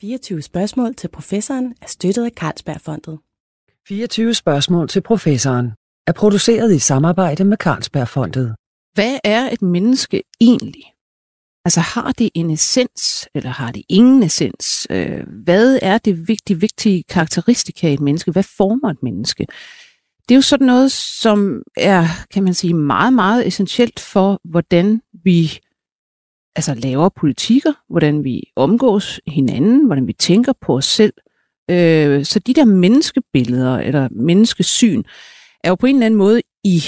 24 spørgsmål til professoren er støttet af Carlsbergfondet. 24 spørgsmål til professoren er produceret i samarbejde med Carlsbergfondet. Hvad er et menneske egentlig? Altså har det en essens, eller har det ingen essens? Øh, hvad er det vigtige, vigtige karakteristika i et menneske? Hvad former et menneske? Det er jo sådan noget, som er, kan man sige, meget, meget essentielt for, hvordan vi altså, laver politikker, hvordan vi omgås hinanden, hvordan vi tænker på os selv. Øh, så de der menneskebilleder, eller menneskesyn, er jo på en eller anden måde i,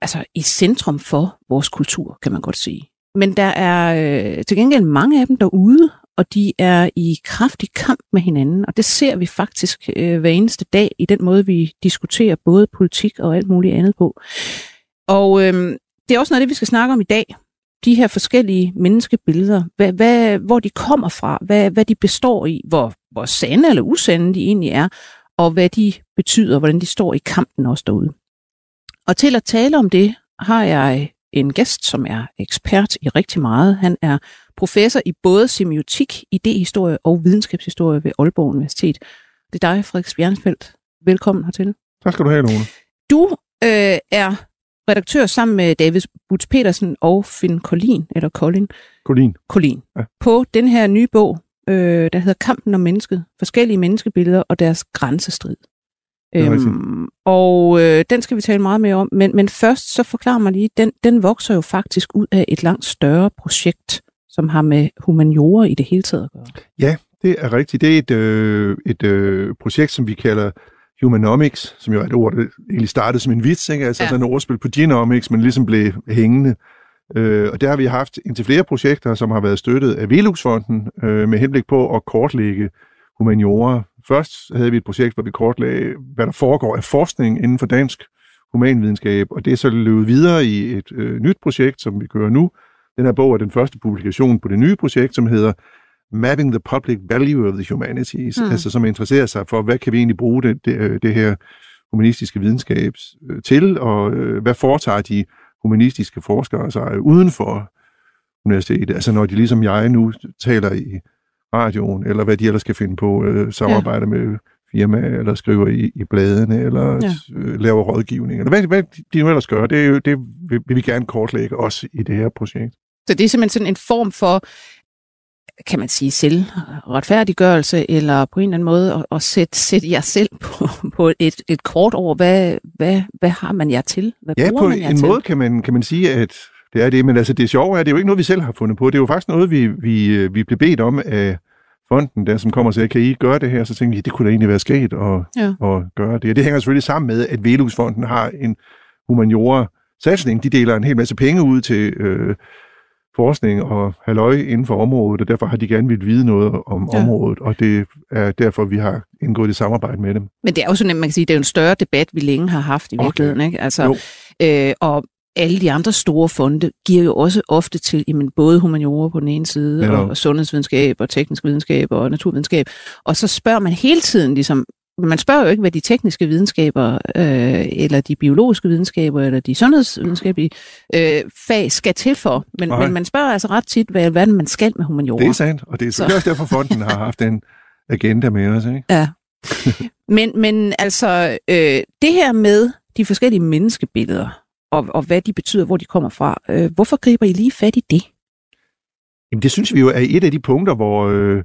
altså, i centrum for vores kultur, kan man godt sige. Men der er øh, til gengæld mange af dem derude, og de er i kraftig kamp med hinanden, og det ser vi faktisk øh, hver eneste dag i den måde, vi diskuterer både politik og alt muligt andet på. Og øh, det er også noget af det, vi skal snakke om i dag. De her forskellige menneskebilleder, hvad, hvad, hvor de kommer fra, hvad, hvad de består i, hvor, hvor sande eller usande de egentlig er, og hvad de betyder, hvordan de står i kampen også derude. Og til at tale om det, har jeg en gæst, som er ekspert i rigtig meget. Han er professor i både semiotik, idehistorie og videnskabshistorie ved Aalborg Universitet. Det er dig, Frederik Bjernsfeldt. Velkommen hertil. Tak skal du have, Lone. Du øh, er redaktør sammen med David Butz Petersen og Finn Collin, eller Collin. Collin. Collin. Ja. På den her nye bog, øh, der hedder Kampen om mennesket. Forskellige menneskebilleder og deres grænsestrid. Øhm, og øh, den skal vi tale meget mere om. Men, men først så forklar mig lige, den, den vokser jo faktisk ud af et langt større projekt, som har med humaniora i det hele taget at gøre. Ja, det er rigtigt. Det er et, øh, et øh, projekt, som vi kalder Humanomics, som jo er et ord, der egentlig startede som en vits, ikke? altså ja. sådan et ordspil på genomics, men ligesom blev hængende. Øh, og der har vi haft indtil flere projekter, som har været støttet af Veluxfonden øh, med henblik på at kortlægge humaniora Først havde vi et projekt, hvor vi kortlagde, hvad der foregår af forskning inden for dansk humanvidenskab, og det er så løbet videre i et øh, nyt projekt, som vi kører nu. Den her bog er den første publikation på det nye projekt, som hedder Mapping the Public Value of the Humanities, mm. altså som interesserer sig for, hvad kan vi egentlig bruge det, det, øh, det her humanistiske videnskab øh, til, og øh, hvad foretager de humanistiske forskere sig uden for universitetet, altså når de ligesom jeg nu taler i radioen, eller hvad de ellers skal finde på, øh, samarbejder ja. med firmaer, eller skriver i, i bladene, eller ja. øh, laver rådgivning, eller hvad, hvad de nu ellers gør. Det, er det vil vi gerne kortlægge også i det her projekt. Så det er simpelthen sådan en form for, kan man sige, selvretfærdiggørelse, eller på en eller anden måde at, at sætte, sætte jer selv på, på et, et kort over, hvad, hvad, hvad har man jer til? Hvad ja, på man jer en til? måde kan man, kan man sige, at det er det, men altså det sjove er, det er jo ikke noget, vi selv har fundet på. Det er jo faktisk noget, vi, vi, øh, vi blev bedt om af fonden, der som kommer og siger, kan I gøre det her? Så tænker vi, det kunne da egentlig være sket at, ja. at gøre det. Og det hænger selvfølgelig sammen med, at Velusfonden har en humaniora satsning. De deler en hel masse penge ud til øh, forskning og halløj inden for området, og derfor har de gerne vil vide noget om ja. området, og det er derfor, vi har indgået et samarbejde med dem. Men det er jo sådan, at man kan sige, det er en større debat, vi længe har haft i okay. virkeligheden. Ikke? Altså, øh, og alle de andre store fonde giver jo også ofte til jamen, både humaniora på den ene side, ja, og sundhedsvidenskab, og teknisk videnskab, og naturvidenskab. Og så spørger man hele tiden, ligesom, man spørger jo ikke, hvad de tekniske videnskaber, øh, eller de biologiske videnskaber, eller de sundhedsvidenskabelige øh, fag skal til for. Men, men man spørger altså ret tit, hvad, hvad man skal med humaniora. Det er sandt, og det er selvfølgelig også derfor, fonden har haft en agenda med os. Ikke? Ja. men, men altså, øh, det her med de forskellige menneskebilleder, og, og hvad de betyder, hvor de kommer fra. Øh, hvorfor griber I lige fat i det? Jamen det synes vi jo er et af de punkter, hvor øh,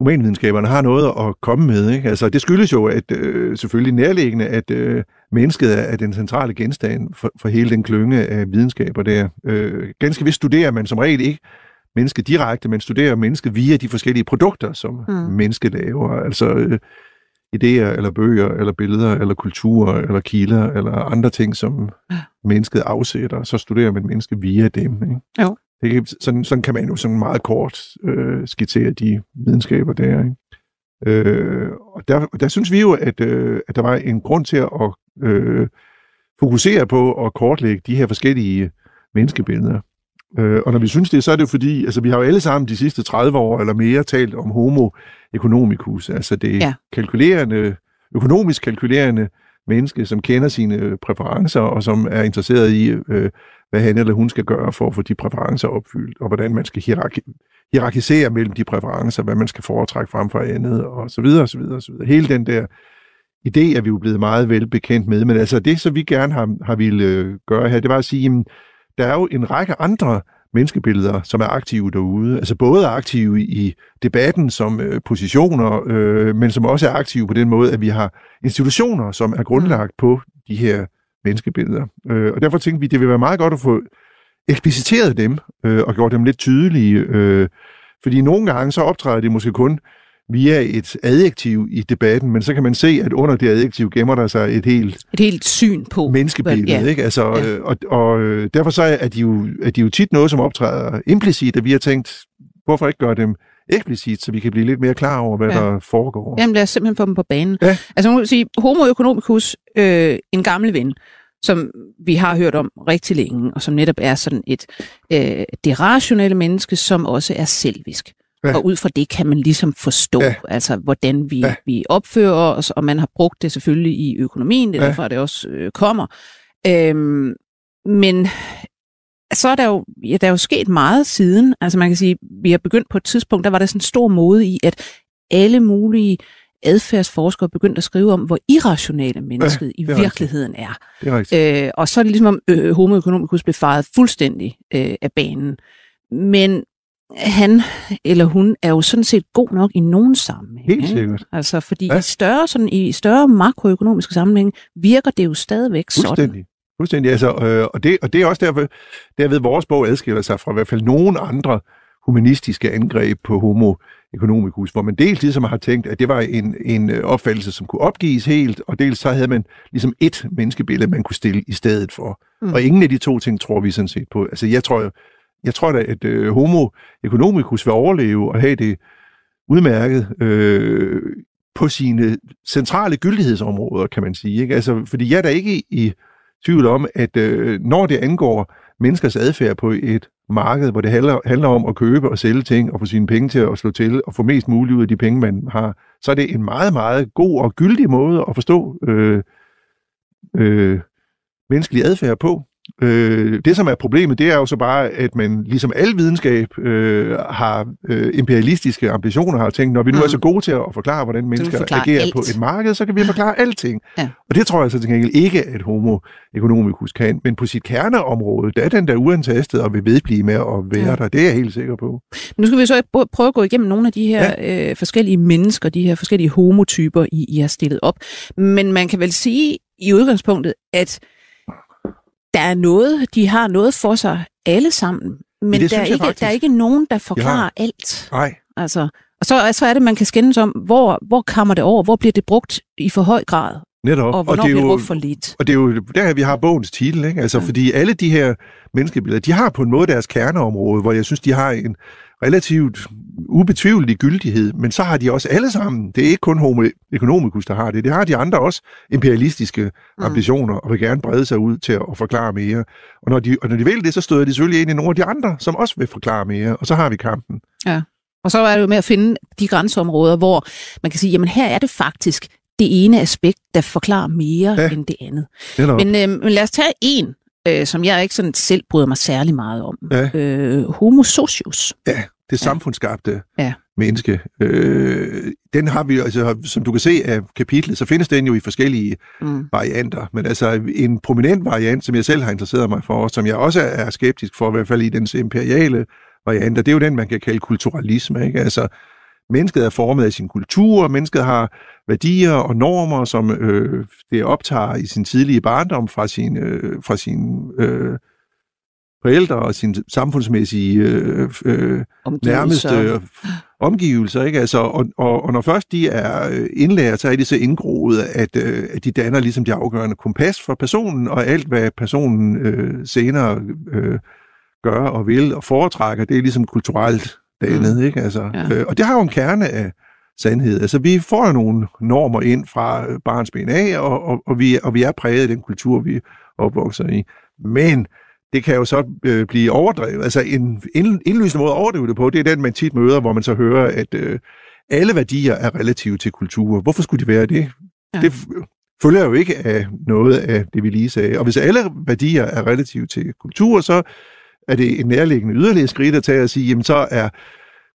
humanvidenskaberne har noget at komme med. Ikke? Altså, det skyldes jo at øh, selvfølgelig nærliggende, at øh, mennesket er, er den centrale genstand for, for hele den klynge af videnskaber der. Øh, ganske vist studerer man som regel ikke mennesket direkte, men studerer mennesket via de forskellige produkter, som mm. mennesket laver. Altså øh, idéer, eller bøger, eller billeder, eller kulturer, eller kilder, eller andre ting, som ja. mennesket afsætter, så studerer man mennesket via dem. Ikke? Jo. Det kan, sådan, sådan kan man jo sådan meget kort øh, skitsere de videnskaber der. Ikke? Øh, og der, der synes vi jo, at, øh, at der var en grund til at øh, fokusere på at kortlægge de her forskellige menneskebilleder. Øh, og når vi synes det, så er det jo fordi, altså vi har jo alle sammen de sidste 30 år eller mere talt om homo economicus, altså det ja. kalkulerende, økonomisk kalkulerende menneske, som kender sine præferencer og som er interesseret i, øh, hvad han eller hun skal gøre for at få de præferencer opfyldt, og hvordan man skal hierarki- hierarkisere mellem de præferencer, hvad man skal foretrække frem for andet, og så videre, og så videre, og så videre. Hele den der idé er vi jo blevet meget velbekendt med, men altså det, som vi gerne har, har ville øh, gøre her, det var at sige, jamen, der er jo en række andre menneskebilleder, som er aktive derude. Altså både er aktive i debatten som øh, positioner, øh, men som også er aktive på den måde, at vi har institutioner, som er grundlagt på de her menneskebilleder. Øh, og derfor tænkte vi, det vil være meget godt at få ekspliciteret dem øh, og gjort dem lidt tydelige. Øh, fordi nogle gange så optræder de måske kun via et adjektiv i debatten, men så kan man se, at under det adjektiv gemmer der sig et helt, et helt syn på menneskebillede. Ja. Ikke? Altså, ja. øh, og, og øh, derfor så er de, jo, er de jo tit noget, som optræder implicit, og vi har tænkt, hvorfor ikke gøre dem eksplicit, så vi kan blive lidt mere klar over, hvad ja. der foregår. Jamen lad os simpelthen få dem på banen. Ja. Altså man kan sige, homo economicus, øh, en gammel ven, som vi har hørt om rigtig længe, og som netop er sådan et øh, det rationelle menneske, som også er selvisk. Ja. Og ud fra det kan man ligesom forstå, ja. altså hvordan vi, ja. vi opfører os, og man har brugt det selvfølgelig i økonomien, det er ja. derfor, det også øh, kommer. Øhm, men så er der jo, ja, der er jo sket meget siden. Altså man kan sige, vi har begyndt på et tidspunkt, der var der sådan en stor mode i, at alle mulige adfærdsforskere begyndte at skrive om, hvor irrationale mennesket ja, i virkeligheden rigtigt. er. Det er øh, og så er det ligesom, om øh, homo economicus blev faret fuldstændig øh, af banen. Men han eller hun er jo sådan set god nok i nogen sammenhæng. Helt sikkert. Altså, fordi ja. i, større, sådan, i større makroøkonomiske sammenhæng virker det jo stadigvæk sådan. Fuldstændig. Altså, øh, og, det, og det er også derfor, derved vores bog adskiller sig fra i hvert fald nogen andre humanistiske angreb på homo economicus, hvor man dels ligesom har tænkt, at det var en, en øh, opfattelse, som kunne opgives helt, og dels så havde man ligesom et menneskebillede, man kunne stille i stedet for. Mm. Og ingen af de to ting tror vi sådan set på. Altså jeg tror, jeg tror da, at øh, homo economicus vil overleve og have det udmærket øh, på sine centrale gyldighedsområder, kan man sige. Ikke? Altså, fordi jeg er da ikke i tvivl om, at øh, når det angår menneskers adfærd på et marked, hvor det handler, handler om at købe og sælge ting og få sine penge til at slå til og få mest muligt ud af de penge, man har, så er det en meget, meget god og gyldig måde at forstå øh, øh, menneskelig adfærd på. Øh, det, som er problemet, det er jo så bare, at man ligesom al videnskab øh, har øh, imperialistiske ambitioner, har tænkt, når vi nu mm. er så gode til at forklare, hvordan mennesker agerer alt. på et marked, så kan vi forklare alting. Ja. Og det tror jeg så til gengæld ikke, at homo economicus kan. Men på sit kerneområde, der er den der uantastet og vil vedblive med at være ja. der. Det er jeg helt sikker på. Men nu skal vi så prøve at gå igennem nogle af de her ja. øh, forskellige mennesker, de her forskellige homotyper, I, I har stillet op. Men man kan vel sige i udgangspunktet, at der er noget, de har noget for sig alle sammen, men der er, ikke, der er ikke nogen, der forklarer ja. alt. Nej. Altså, og så, så er det, man kan skændes om, hvor, hvor kommer det over, hvor bliver det brugt i for høj grad, Netop. og hvornår og det bliver det brugt for lidt. Og det er jo der, vi har bogens titel, ikke? Altså, ja. fordi alle de her menneskebilleder, de har på en måde deres kerneområde, hvor jeg synes, de har en relativt ubetvivlelig gyldighed, men så har de også alle sammen, det er ikke kun homo economicus, der har det, det har de andre også imperialistiske mm. ambitioner, og vil gerne brede sig ud til at forklare mere. Og når de, og når de vil det, så støder de selvfølgelig ind i nogle af de andre, som også vil forklare mere, og så har vi kampen. Ja. Og så er det jo med at finde de grænseområder, hvor man kan sige, jamen her er det faktisk det ene aspekt, der forklarer mere ja. end det andet. Det men, øh, men lad os tage en, øh, som jeg ikke sådan selv bryder mig særlig meget om. Ja. Øh, homo socius. Ja, det samfundsskabte ja. menneske. Øh, den har vi, altså, som du kan se af kapitlet, så findes den jo i forskellige mm. varianter. Men altså en prominent variant, som jeg selv har interesseret mig for, og som jeg også er skeptisk for, i hvert fald i dens imperiale varianter, det er jo den, man kan kalde kulturalisme. Ikke? Altså, mennesket er formet af sin kultur, mennesket har værdier og normer, som øh, det optager i sin tidlige barndom fra sin, øh, fra sin øh, forældre og sin samfundsmæssige øh, øh, nærmeste øh, omgivelser. Ikke? Altså, og, og, og når først de er øh, indlært, så er de så indgroet, at, øh, at de danner ligesom det afgørende kompas for personen, og alt hvad personen øh, senere øh, gør og vil og foretrækker, det er ligesom kulturelt dannet. Mm. Ikke? Altså, ja. øh, og det har jo en kerne af sandhed. Altså, vi får jo nogle normer ind fra barns ben af, og, og, og, vi, og vi er præget af den kultur, vi opvokser i. Men det kan jo så øh, blive overdrevet. Altså en indlysende måde at overdrive det på, det er den, man tit møder, hvor man så hører, at øh, alle værdier er relative til kultur. Hvorfor skulle de være det? Ja. det følger jo ikke af noget af det, vi lige sagde. Og hvis alle værdier er relativt til kultur, så er det en nærliggende yderligere skridt at tage og sige, jamen så er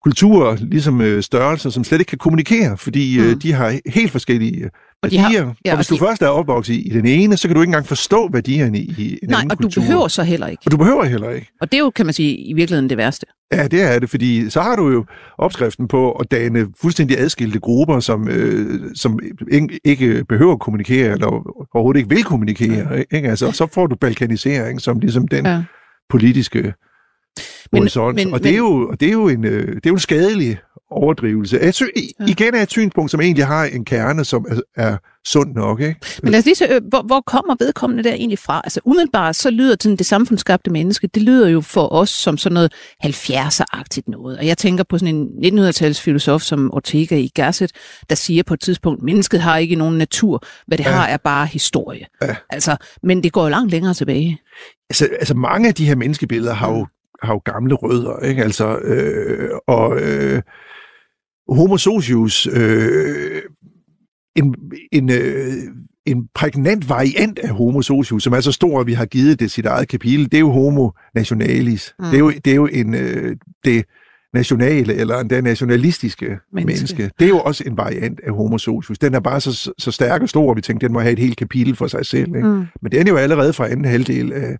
kulturer ligesom øh, størrelser, som slet ikke kan kommunikere, fordi øh, Mm. de har helt forskellige øh, Og de har- værdier. ja, og hvis du de- først er opvokset i, i den ene, så kan du ikke engang forstå værdierne i, i en Nej, anden og du kultur. behøver så heller ikke. Og du behøver heller ikke. Og det er jo, kan man sige, i virkeligheden det værste. Ja, det er det, fordi så har du jo opskriften på at danne fuldstændig adskilte grupper, som, øh, som ikke, behøver at kommunikere, eller overhovedet ikke vil kommunikere. Ikke? Altså, så får du balkanisering som ligesom den Ja. Politiske Men- horisont. men- og, det er jo, og det er jo en, øh, det er jo en skadelig overdrivelse. Jeg sy- Ja. igen er et synspunkt, som egentlig har en kerne, som er, er sund nok. Ikke? Men lad os lige se, øh, hvor, hvor kommer vedkommende der egentlig fra? Altså umiddelbart, så lyder sådan det samfundsskabte menneske, det lyder jo for os som sådan noget 70'er-agtigt noget. Og jeg tænker på sådan en 1900-tals filosof som Ortega y Gasset, der siger på et tidspunkt, mennesket har ikke nogen natur, hvad det ja. har er bare historie. Ja. Altså, men det går jo langt længere tilbage. Altså, altså mange af de her menneskebilleder har jo, har jo gamle rødder, ikke? Altså, øh, og øh, Homo socius, øh, en, en, øh, en prægnant variant af Homo socius, som er så stor, at vi har givet det sit eget kapitel, det er jo Homo nationalis. Mm. Det, er jo, det er jo en, øh, det nationale, eller endda nationalistiske menneske. Menneske. menneske. Det er jo også en variant af Homo socius. Den er bare så, så stærk og stor, at vi tænkte, den må have et helt kapitel for sig selv. Ikke? Mm. Men den er jo allerede fra anden halvdel af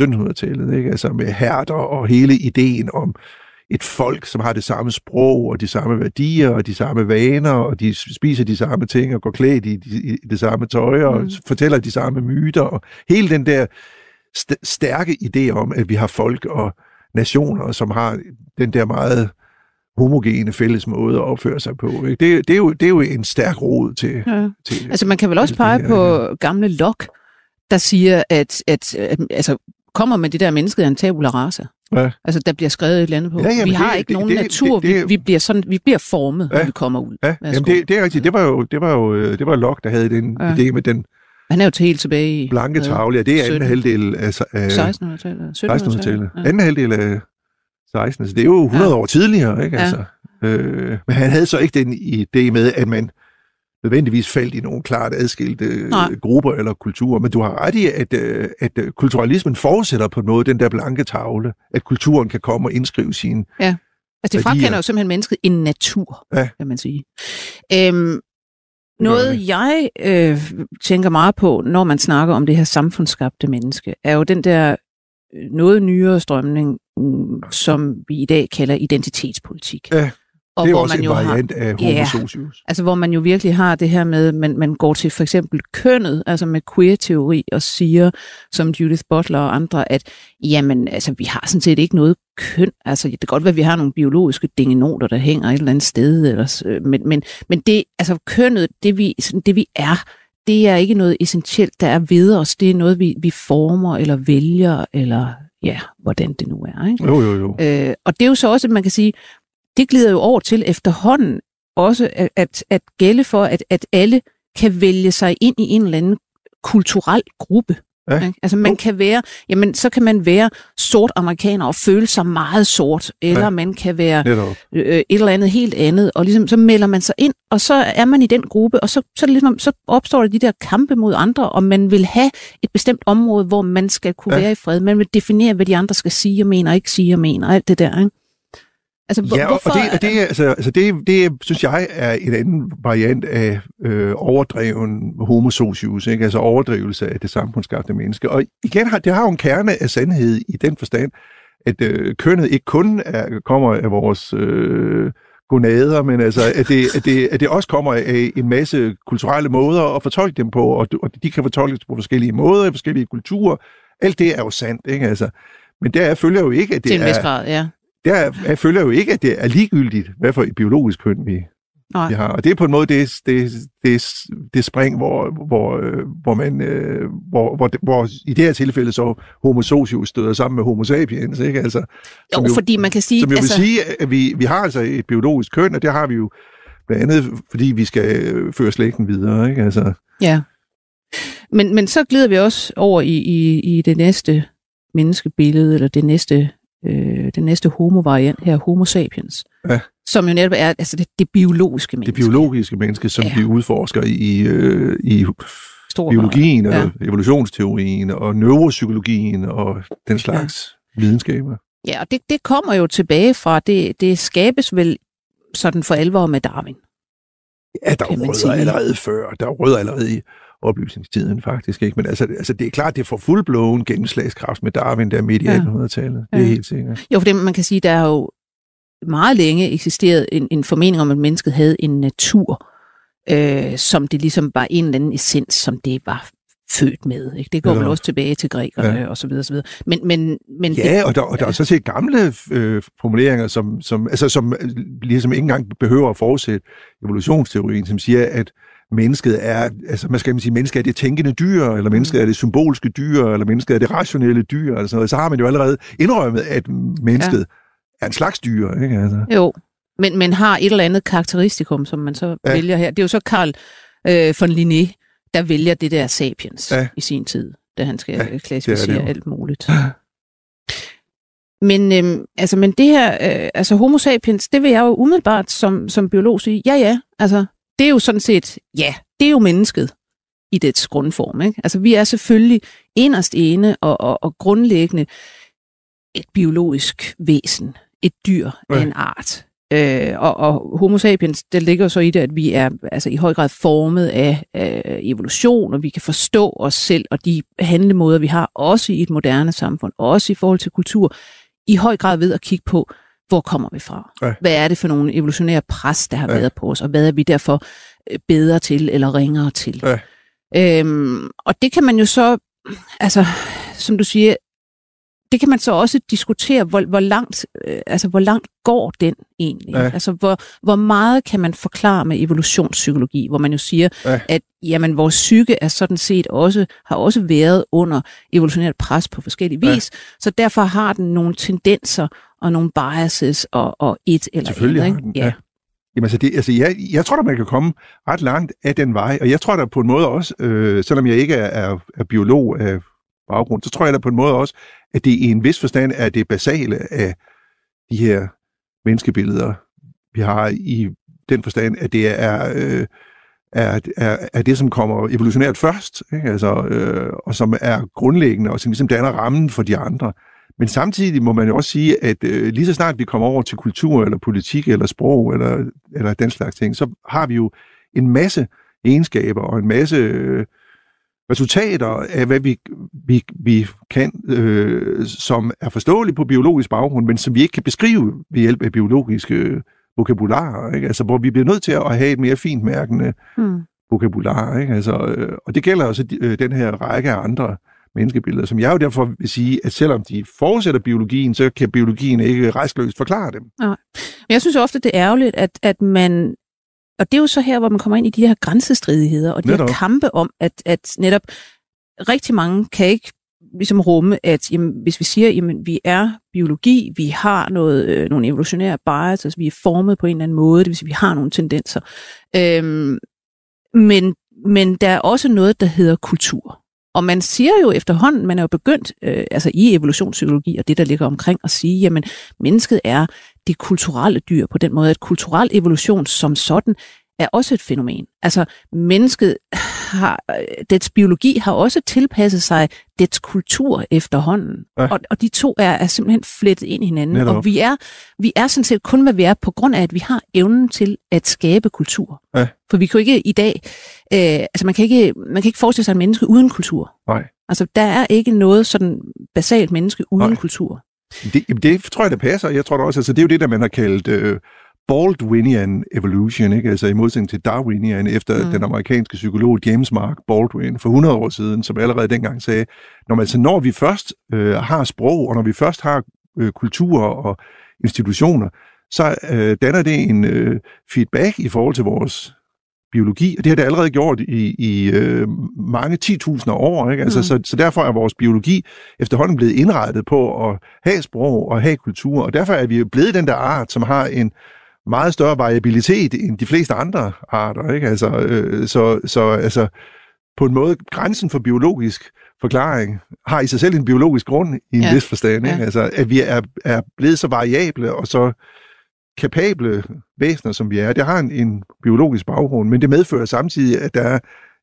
1700-tallet, ikke? Altså med herter og hele ideen om et folk, som har det samme sprog og de samme værdier og de samme vaner, og de spiser de samme ting og går klædt i, i, i det samme tøj og Mm. fortæller de samme myter. Og hele den der st- stærke idé om, at vi har folk og nationer, som har den der meget homogene fælles måde at opføre sig på. Ikke? Det, det, er jo, det er jo en stærk rod til... Ja. til Altså man kan vel også pege på gamle Locke, der siger, at, at, at altså, kommer med det der menneske er en tabula rasa. Ja. Altså der bliver skrevet et eller andet på. Ja, jamen, vi har det- ikke det- nogen det- natur, det- det- vi, vi, bliver sådan, vi bliver formet, Ja. når vi kommer ud. Ja, jamen det, det er rigtigt. Det var jo, det var jo øh, det var Locke, der havde den Ja. idé med den Han er jo til helt tilbage i blanke hvad, tavle. Ja, det er anden 17. halvdel af, af 1600-tallet, 1600-tallet. Ja. Anden halvdel af 16. Så det er jo 100 Ja. år tidligere, ikke? Ja. Altså, øh, men han havde så ikke den idé med, at man nødvendigvis faldt i nogle klart adskilte øh, Nej. grupper eller kulturer. Men du har ret i, at, øh, at øh, kulturalismen forudsætter på en måde den der blanke tavle, at kulturen kan komme og indskrive sin... Altså det frakender jo simpelthen mennesket en natur, Ja. kan man sige. Øhm, noget jeg øh, tænker meget på, når man snakker om det her samfundsskabte menneske, er jo den der noget nyere strømning, mm, som vi i dag kalder identitetspolitik. Ja, og det er hvor også man en jo har, variant af homo socius. Altså hvor man jo virkelig har det her med, man, man går til for eksempel kønnet, altså med queer-teori, og siger, som Judith Butler og andre, at jamen, altså, vi har sådan set ikke noget køn. Altså, det kan godt være, at vi har nogle biologiske dingenoter, der hænger et eller andet sted, eller, s- øh, men, men, men det, altså, kønnet, det vi, sådan, det vi er, det er ikke noget essentielt, der er ved os. Det er noget, vi, vi former, eller vælger, eller ja, hvordan det nu er. Ikke? Jo, jo, jo. Øh, og det er jo så også, at man kan sige, det glider jo over til efterhånden også at, at, at gælde for, at, at alle kan vælge sig ind i en eller anden kulturel gruppe. Ja. Ikke? Altså man kan være, jamen så kan man være sort amerikaner og føle sig meget sort, eller Ja. man kan være øh, et eller andet helt andet, og ligesom, så melder man sig ind, og så er man i den gruppe, og så, så, det ligesom, så opstår der de der kampe mod andre, og man vil have et bestemt område, hvor man skal kunne ja. være i fred. Man vil definere, hvad de andre skal sige og mene, og ikke sige og mene, og alt det der. Ikke? Altså, hvor, Ja, og, hvorfor, og, det, og det, altså, altså det, det synes jeg er en anden variant af øh, overdreven homo socius, ikke? altså overdrivelse af det samfundsskabte menneske. Og igen, har, det har jo en kerne af sandhed i den forstand, at øh, kønnet ikke kun er, kommer af vores øh, gonader, men altså, at det, at, det, at det også kommer af en masse kulturelle måder at fortolke dem på, og, og de kan fortolkes på forskellige måder, i forskellige kulturer. Alt det er jo sandt, ikke? Altså, men der følger jo ikke, at det vis er grad, ja. Der jeg føler jo ikke, at det er ligegyldigt, hvad for et biologisk køn vi, Nej. vi har. Og det er på en måde det, det, det, det spring, hvor, hvor, øh, hvor, man, øh, hvor, hvor, hvor i det her tilfælde så homo socius støder sammen med homo sapiens. Ikke? Altså, Jo, jo, fordi man kan sige... som jo altså, vil sige, at vi, vi har altså et biologisk køn, og det har vi jo blandt andet, fordi vi skal øh, føre slægten videre. Ikke? Altså, Ja. Men, men så glider vi også over i, i, i det næste menneskebillede, eller det næste, øh, det næste homo-variant her, homo sapiens. Ja. Som jo netop er altså det, det biologiske menneske. det biologiske menneske, som Ja. vi udforsker i, øh, i stor biologien og evolutionsteorien og neuropsykologien og den slags ja. videnskaber. Ja, og det, det kommer jo tilbage fra, det, det skabes vel sådan for alvor med Darwin. Ja, der man rødder allerede før. Der rødder allerede i oplysningstiden faktisk. Ikke? Men altså, altså, det er klart, det får fuldblåen gennemslagskraft med Darwin der midt i Ja. 1800-tallet. Det er Ja. helt sikkert. Jo, for det, man kan sige, der har jo meget længe eksisteret en, en formening om, at mennesket havde en natur, øh, som det ligesom var en eller anden essens, som det var født med. Ikke? Det går Ja. vel også tilbage til grækerne Ja. ja. og så videre, og så videre. Men, men, men Ja, det, og der, og der er så set gamle øh, formuleringer, som, som, altså, som øh, ligesom ikke engang behøver at forudsætte evolutionsteorien, som siger, at mennesket er, altså man skal sige, mennesket er det tænkende dyr, eller mennesket er det symbolske dyr, eller mennesket er det rationelle dyr, eller sådan noget. Så har man jo allerede indrømmet, at mennesket ja. er en slags dyr, ikke? Altså. jo, men, men har et eller andet karakteristikum, som man så Ja. vælger her. Det er jo så Carl øh, von Linné, der vælger det der sapiens Ja. i sin tid, da han skal Ja, det klassificere er det jo. alt muligt. Men, øhm, altså, men det her, øh, altså homo sapiens, det vil jeg jo umiddelbart som, som biolog sige, ja ja, altså det er jo sådan set, ja, det er jo mennesket i dets grundform. Ikke? Altså vi er selvfølgelig inderst ene og, og, og grundlæggende et biologisk væsen, et dyr af en art. Øh, og, og homo sapiens, det ligger så i det, at vi er altså, i høj grad formet af, af evolution, og vi kan forstå os selv og de handlemåder, vi har, også i et moderne samfund, også i forhold til kultur, i høj grad ved at kigge på, hvor kommer vi fra? Ja. Hvad er det for nogle evolutionære pres, der har Ja. været på os, og hvad er vi derfor øh, bedre til eller ringere til? Ja. Øhm, og det kan man jo så, altså, som du siger, det kan man så også diskutere, hvor, hvor, langt, øh, altså, hvor langt går den egentlig? Ja. Altså, hvor, hvor meget kan man forklare med evolutionspsykologi, hvor man jo siger, Ja. at jamen, vores psyke er sådan set også, har også været under evolutionært pres på forskellige vis, ja. så derfor har den nogle tendenser og nogle biases og, og et eller Selvfølgelig andet. den, ja. Jamen altså, det, altså jeg, jeg tror, at man kan komme ret langt af den vej, og jeg tror da på en måde også, øh, selvom jeg ikke er, er, er biolog af baggrund, så tror jeg da på en måde også, at det i en vis forstand er det basale af de her menneskebilleder, vi har i den forstand, at det er, øh, er, er, er det, som kommer evolutionært først, ikke? Altså, øh, og som er grundlæggende, og som ligesom danner rammen for de andre. Men samtidig må man jo også sige, at øh, lige så snart vi kommer over til kultur, eller politik, eller sprog, eller, eller den slags ting, så har vi jo en masse egenskaber og en masse øh, resultater af, hvad vi, vi, vi kan, øh, som er forståeligt på biologisk baggrund, men som vi ikke kan beskrive ved hjælp af biologiske øh, vokabularer. Ikke? Altså, hvor vi bliver nødt til at have et mere fint mærkende Hmm. vokabular. Ikke? Altså, øh, og det gælder også de- øh, den her række af andre menneskebilleder, som jeg jo derfor vil sige, at selvom de forudsætter biologien, så kan biologien ikke restløst forklare dem. Men jeg synes ofte, det er ærgerligt, at, at man... Og det er jo så her, hvor man kommer ind i de her grænsestridigheder, og de Netop. her kampe om, at, at netop rigtig mange kan ikke ligesom rumme, at jamen, hvis vi siger, jamen vi er biologi, vi har noget, øh, nogle evolutionære bias, altså vi er formet på en eller anden måde, det vil sige, vi har nogle tendenser. Øhm, men, men der er også noget, der hedder kultur. Og man siger jo efterhånden, man er jo begyndt, øh, altså i evolutionspsykologi og det, der ligger omkring, at sige, jamen mennesket er det kulturelle dyr på den måde, at kulturel evolution som sådan er også et fænomen. Altså mennesket har, øh, dets biologi har også tilpasset sig dets kultur efterhånden. Ja. Og, og de to er, er simpelthen flettet ind i hinanden. Netop. Og vi er, vi er sådan set kun, hvad vi er, på grund af, at vi har evnen til at skabe kultur. Ja. For vi kan jo ikke i dag, øh, altså man kan ikke, man kan ikke forestille sig et menneske uden kultur. Nej. Altså der er ikke noget sådan basalt menneske uden Nej. kultur. Det, det tror jeg, der passer. Jeg tror da også, altså, det er jo det, der man har kaldt øh, Baldwinian evolution, ikke? altså i modsætning til Darwinian, efter mm. Den amerikanske psykolog James Mark Baldwin for 100 år siden, som allerede dengang sagde, når, man, altså, når vi først øh, har sprog, og når vi først har øh, kultur og institutioner, så øh, danner det en øh, feedback i forhold til vores biologi, og det har det allerede gjort i, i øh, mange 10.000 år. Ikke? Altså, Mm. så, så derfor er vores biologi efterhånden blevet indrettet på at have sprog og have kultur, og derfor er vi blevet den der art, som har en meget større variabilitet end de fleste andre arter. Ikke? Altså, øh, så, så altså, på en måde, grænsen for biologisk forklaring har i sig selv en biologisk grund i en ja. Vis forstand. Ikke? Ja. Altså, at vi er, er blevet så variable og så kapable væsener, som vi er. Det har en, en biologisk baggrund, men det medfører samtidig, at der er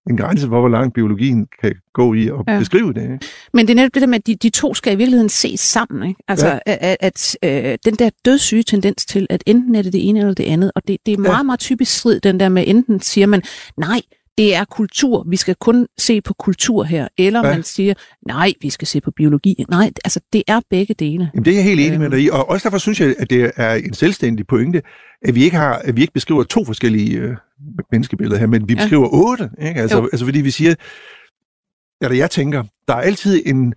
en grænse for, hvor langt biologien kan gå i at Ja. beskrive det. Ikke? Men det er netop det der med, at de, de to skal i virkeligheden ses sammen. Ikke? Altså, ja. at, at øh, den der dødssyge tendens til, at enten er det det ene eller det andet, og det, det er meget, Ja. meget typisk strid, den der med, enten siger man, nej, det er kultur, vi skal kun se på kultur her, eller ja. Man siger, nej, vi skal se på biologi. Nej, altså, det er begge dele. Jamen, det er jeg helt enig med Øhm. dig i, og også derfor synes jeg, at det er en selvstændig pointe, at vi ikke, har, at vi ikke beskriver to forskellige øh, menneskebilleder her, men vi Ja. beskriver otte. Ikke? Altså, Jo. altså, fordi vi siger, eller jeg tænker, der er altid en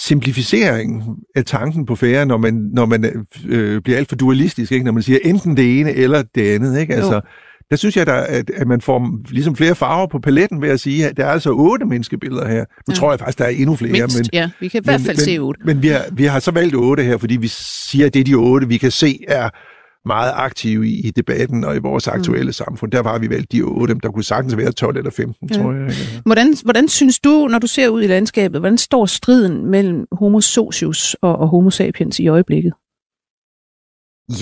simplificering af tanken på færre, når man, når man øh, bliver alt for dualistisk, ikke? når man siger enten det ene eller det andet. Ikke? Altså, der synes jeg, der, at, at man får ligesom flere farver på paletten ved at sige, at der er altså otte menneskebilleder her. Nu Ja. tror jeg faktisk, der er endnu flere. Mindst, men, ja. Vi kan i hvert fald men, se otte. Men vi har, vi har så valgt otte her, fordi vi siger, at det er de otte, vi kan se er meget aktive i, i debatten og i vores aktuelle mm. samfund. Der har vi valgt de otte. Der kunne sagtens være 12 eller 15, Ja. tror jeg. Hvordan, hvordan synes du, når du ser ud i landskabet, hvordan står striden mellem homo socius og, og homo sapiens i øjeblikket?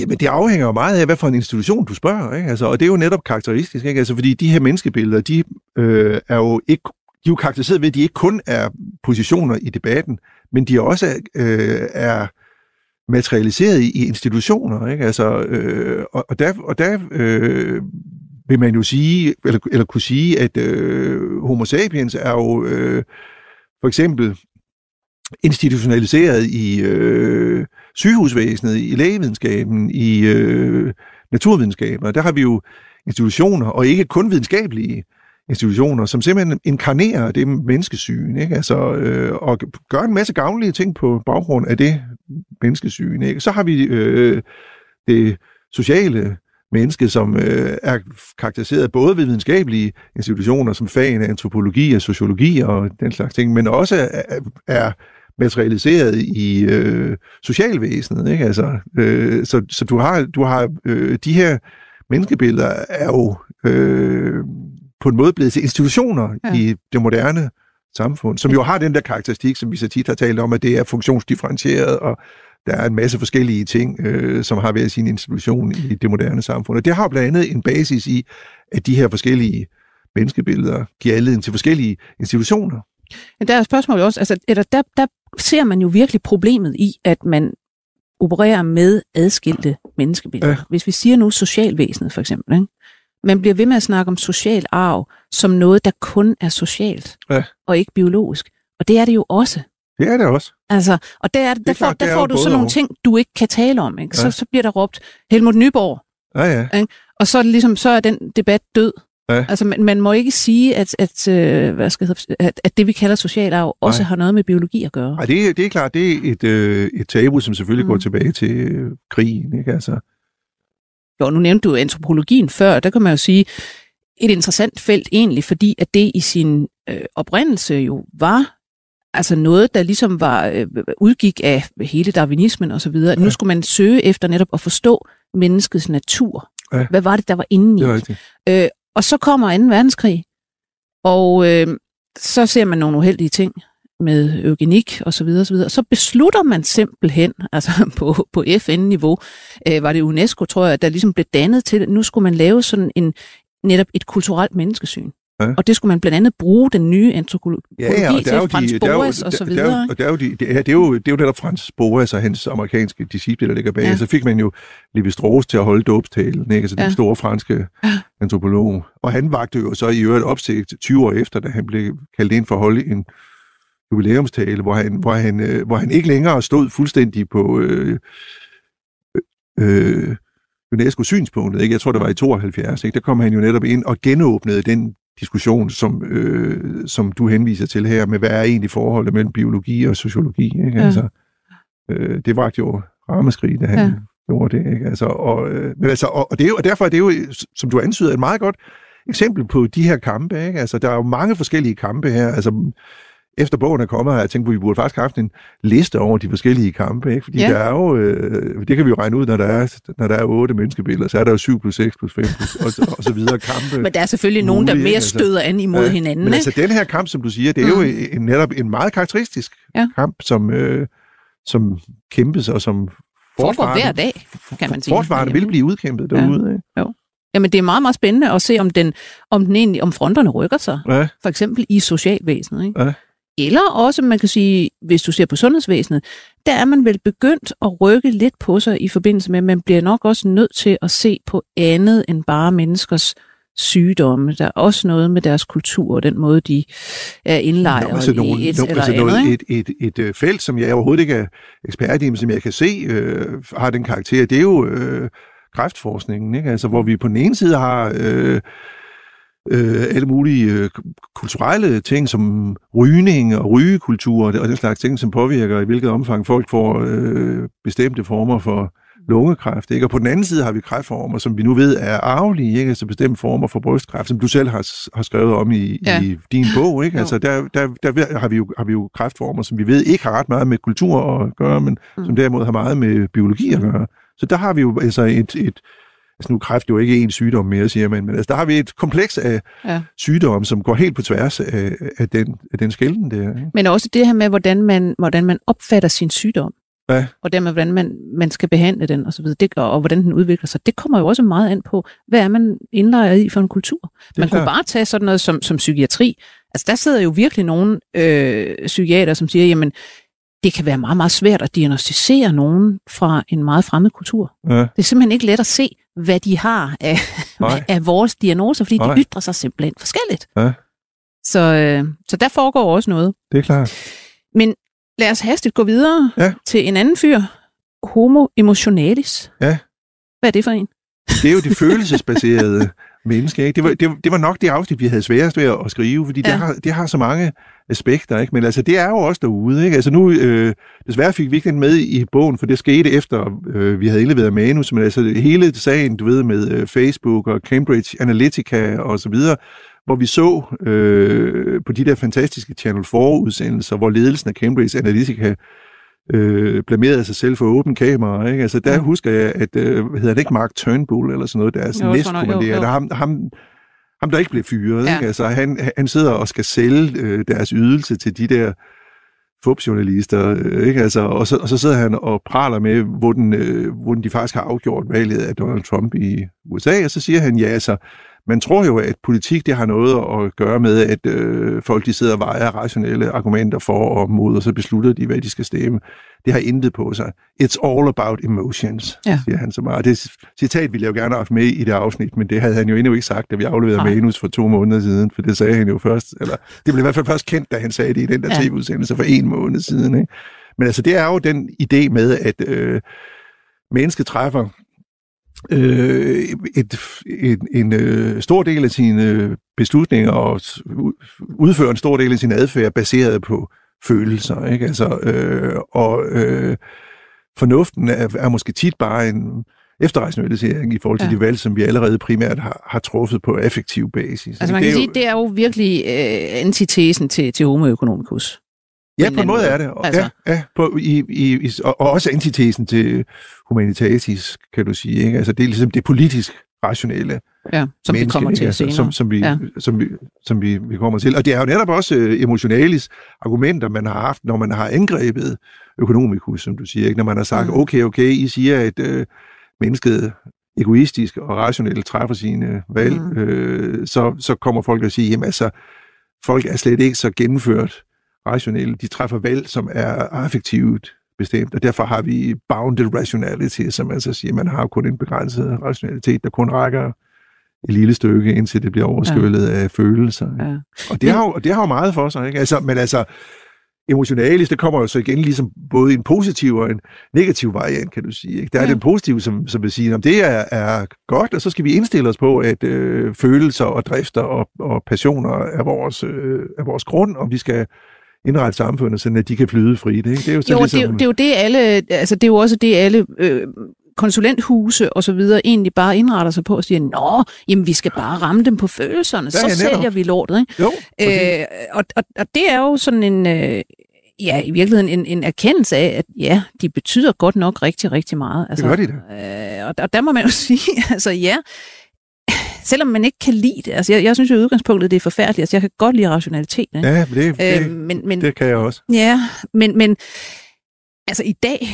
Jamen, det afhænger jo meget af, hvad for en institution du spørger. Ikke? Altså, og det er jo netop karakteristisk, ikke? Altså, fordi de her menneskebilleder, de øh, er jo ikke de er jo karakteriseret ved, at de ikke kun er positioner i debatten, men de også øh, er materialiseret i, i institutioner. Ikke? Altså, øh, og, og der, og der øh, vil man jo sige, eller, eller kunne sige, at øh, homo sapiens er jo øh, for eksempel institutionaliseret i øh, sygehusvæsenet, i lægevidenskaben, i øh, naturvidenskaber. Der har vi jo institutioner, og ikke kun videnskabelige institutioner, som simpelthen inkarnerer det menneskesyn, ikke? Altså, øh, og gør en masse gavnlige ting på baggrund af det menneskesyn. Ikke? Så har vi øh, det sociale menneske, som øh, er karakteriseret både ved videnskabelige institutioner, som fagene antropologi og sociologi og den slags ting, men også er, er materialiseret i øh, socialvæsenet. Ikke? Altså, øh, så, så du har, du har øh, de her menneskebilleder er jo øh, på en måde blevet til institutioner Ja. i det moderne samfund, som jo har den der karakteristik, som vi så tit har talt om, at det er funktionsdifferentieret, og der er en masse forskellige ting, øh, som har været sin institution i det moderne samfund. Og det har blandt andet en basis i, at de her forskellige menneskebilleder giver anledning til forskellige institutioner. Men der er spørgsmålet også, altså, eller der, der ser man jo virkelig problemet i, at man opererer med adskilte menneskebilleder. Ja. Hvis vi siger nu socialvæsenet for eksempel, ikke? man bliver ved med at snakke om social arv som noget, der kun er socialt Ja. og ikke biologisk. Og det er det jo også. Det er det også. Altså, og der, er, der, er får, klart, der det er får du sådan nogle og. ting, du ikke kan tale om. Ikke? Så, Ja. så bliver der råbt Helmut Nyborg, Ja, ja. og så er, det ligesom, så er den debat død. Ja. Altså, man, man må ikke sige, at, at, øh, hvad skal jeg at, at det, vi kalder social arv, også Nej. har noget med biologi at gøre. Ej, det, er- det er klart, det er et, øh, et tabu, som selvfølgelig Mm. går tilbage til øh, krigen. Ikke? Altså, Jo, nu nævnte du antropologien før, der kan man jo sige, et interessant felt egentlig, fordi at det i sin øh, oprindelse jo var altså noget, der ligesom var øh, udgik af hele darwinismen osv. Ja. Nu skulle man søge efter netop at forstå menneskets natur. Ja. Hvad var det, der var inde i? det. Øh, og så kommer 2. verdenskrig, og øh, så ser man nogle uheldige ting med eugenik og så videre, og så videre. Så beslutter man simpelthen, altså på, på FN-niveau, øh, var det UNESCO, tror jeg, der ligesom blev dannet til, at nu skulle man lave sådan en netop et kulturelt menneskesyn. Ja. Og det skulle man blandt andet bruge den nye antropologi Ja, ja, og der til, Frans de, der Boas og så der, der, er videre. og der er jo de, det, er, det, er jo, det er jo netop Frans Boas og hans amerikanske disciple, der ligger bag. Ja. Ja. Så fik man jo Levi Strauss til at holde dåbstalen, ikke? Altså Ja. den store franske antropolog. Og han vagte jo så i øvrigt opsigt 20 år efter, da han blev kaldt ind for at holde en jubilæumstale, hvor han, hvor han, øh, hvor han ikke længere stod fuldstændig på øh, øh, UNESCO's synspunktet. Ikke? Jeg tror, det var i 72. Ikke? Der kom han jo netop ind og genåbnede den diskussion, som, øh, som du henviser til her, med hvad er egentlig forholdet mellem biologi og sociologi. Ikke? Ja. Altså, øh, det var jo rammeskrig, da han Ja. ja. gjorde det. Ikke? Altså, og, øh, men altså, og, og, det er jo, og derfor er det jo, som du antyder, et meget godt eksempel på de her kampe. Ikke? Altså, der er jo mange forskellige kampe her. Altså, efter bogen er kommet, har jeg tænkt, at vi burde faktisk have haft en liste over de forskellige kampe, ikke? Fordi Ja. ja. der er jo, øh, det kan vi jo regne ud, når der er, når der er otte menneskebilleder, så er der jo 7 plus 6 plus 5 plus, og, og så videre kampe. Men der er selvfølgelig nogen, der mere altså. støder an imod Ja, hinanden. Men ikke? altså, den her kamp, som du siger, det er Mm. jo en, netop en meget karakteristisk Ja. kamp, som, øh, som kæmpes, og som Foregår hver dag, kan man sige. forsvarerne vil blive udkæmpet Ja. derude. Ikke? Jamen, det er meget, meget spændende at se, om, den, om, den egentlig, om fronterne rykker sig. Ja, For eksempel i socialvæsenet. Ikke? Ja. Eller også, man kan sige, hvis du ser på sundhedsvæsenet, der er man vel begyndt at rykke lidt på sig i forbindelse med, at man bliver nok også nødt til at se på andet end bare menneskers sygdomme. Der er også noget med deres kultur og den måde, de er indlejret altså nogle, i et no, eller altså andet. noget, et, et, et, et felt, som jeg overhovedet ikke er ekspert i, men som jeg kan se øh, har den karakter, det er jo øh, kræftforskningen, ikke? Altså, hvor vi på den ene side har øh, øh, alle mulige øh, kulturelle ting, som rygning og rygekultur og den slags ting, som påvirker i hvilket omfang folk får øh, bestemte former for lungekræft. Ikke? Og på den anden side har vi kræftformer, som vi nu ved er arvelige, ikke? altså bestemte former for brystkræft, som du selv har, har skrevet om i, Ja. i din bog. Ikke? Altså, der, der, der har, vi jo, har vi jo kræftformer, som vi ved ikke har ret meget med kultur at gøre, men Mm. mm. som derimod har meget med biologi at gøre. Så der har vi jo altså et, et altså nu kræft jo ikke en sygdom mere, siger man, men altså, der har vi et kompleks af Ja. sygdomme, som går helt på tværs af, af den, af den skælden der. Ikke? Men også det her med, hvordan man, hvordan man opfatter sin sygdom. Ja. Og dermed, hvordan man, man skal behandle den og så videre, det, og, og hvordan den udvikler sig. Det kommer jo også meget an på, hvad er man indlejret i for en kultur. Man kunne bare tage sådan noget som, som psykiatri. Altså der sidder jo virkelig nogle øh, psykiater, som siger, jamen, det kan være meget, meget svært at diagnostisere nogen fra en meget fremmed kultur. Ja. Det er simpelthen ikke let at se, hvad de har af, af vores diagnoser, fordi Nej. de ytrer sig simpelthen forskelligt. Ja. Så, øh, så der foregår også noget. Det er klart. Men lad os hastigt gå videre Ja. til en anden fyr. Homo emotionalis. Ja. Hvad er det for en? Det er jo det følelsesbaserede menneske. Ikke? Det, var, det, det var nok det afsnit, vi havde sværest ved at skrive, fordi Ja. ja. det, har, det har så mange aspekter. Ikke? Men altså, det er jo også derude. Ikke? Altså nu, øh, desværre fik vi ikke den med i bogen, for det skete efter, øh, vi havde indleveret manus, men altså hele sagen, du ved, med øh, Facebook og Cambridge Analytica og så videre, hvor vi så øh, på de der fantastiske Channel 4-udsendelser, hvor ledelsen af Cambridge Analytica øh, blamerede sig selv for åben kamera. Ikke? Altså, der ja. husker jeg, at, øh, hedder det ikke, Mark Turnbull eller sådan noget, deres Jo, tror nok, jo, næstkommanderende, jo. ham, ham, ham, der ikke blev fyret. Ja. Ikke? Altså, han, han sidder og skal sælge øh, deres ydelse til de der fupjournalister, øh, ikke? Altså, og, så, og så sidder han og praler med, hvordan, øh, hvordan de faktisk har afgjort valget af Donald Trump i USA, og så siger han, ja, altså, man tror jo, at politik det har noget at gøre med, at øh, folk de sidder og vejer rationelle argumenter for og mod, og så beslutter de, hvad de skal stemme. Det har intet på sig. It's all about emotions, Ja. siger han så meget. Det citat ville jeg jo gerne have haft med i det afsnit, men det havde han jo endnu ikke sagt, da vi afleverede Nej. manus for to måneder siden, for det sagde han jo først, eller det blev i hvert fald først kendt, da han sagde det i den der ja. tv-udsendelse for en måned siden. Ikke? Men altså, det er jo den idé med, at øh, mennesket træffer øh, et, et, en øh, stor del af sine beslutninger og udfører en stor del af sin adfærd baseret på følelser. Ikke? Altså, øh, og øh, fornuften er, er måske tit bare en efterrationalisering i forhold til Ja. de valg, som vi allerede primært har, har truffet på affektiv basis. Altså man det kan er sige, jo, det er jo virkelig øh, antitesen til, til homo economicus. Ja, på en måde er det. Og, Altså. Ja, ja på, i, i, i, og, og også antitesen til humanitatis, kan du sige. Ikke? Altså, det er ligesom det politisk rationelle Ja, som vi menneske, kommer ikke? til altså, senere. Som, som, vi, Ja. som, vi, som vi, vi kommer til. Og det er jo netop også øh, emotionalis argumenter, man har haft, når man har angrebet økonomikus, som du siger. Ikke? Når man har sagt, Mm. okay, okay, I siger, at øh, mennesket egoistisk og rationelt træffer sine valg, mm. øh, så, så kommer folk og siger, jamen altså, folk er slet ikke så gennemført rationelle. De træffer valg, som er affektivt bestemt, og derfor har vi bounded rationality, som altså siger, man har kun en begrænset rationalitet, der kun rækker et lille stykke, indtil det bliver overskyllet ja. af følelser. Ja. Og det har, jo, det har jo meget for sig, ikke? Altså, men altså, emotionalis, det kommer jo så igen ligesom både en positiv og en negativ variant, kan du sige. Ikke? Der er ja. den positive, som, som vil sige, at det er, er godt, og så skal vi indstille os på, at øh, følelser og drifter og, og passioner er vores, øh, er vores grund, og vi skal indrette samfundet, sådan at de kan flyde frit. Ikke? Det er jo, så Jo, ligesom, det, det er jo det alle, altså det er jo også det alle øh, konsulenthuse og så videre egentlig bare indretter sig på og siger, nå, jamen vi skal bare ramme dem på følelserne, så Ja, netop. sælger vi lortet, ikke? Jo, præcis. Øh, og, og, og det er jo sådan en, øh, ja, i virkeligheden en, en erkendelse af, at ja, de betyder godt nok rigtig, rigtig meget. Altså, gør de da. Øh, og, og der må man jo sige, altså ja, selvom man ikke kan lide det, altså jeg, jeg synes jo i udgangspunktet, det er forfærdeligt, altså jeg kan godt lide rationalitet, ikke? ja, det, det, øh, men, men, det kan jeg også. Ja, men, men altså i dag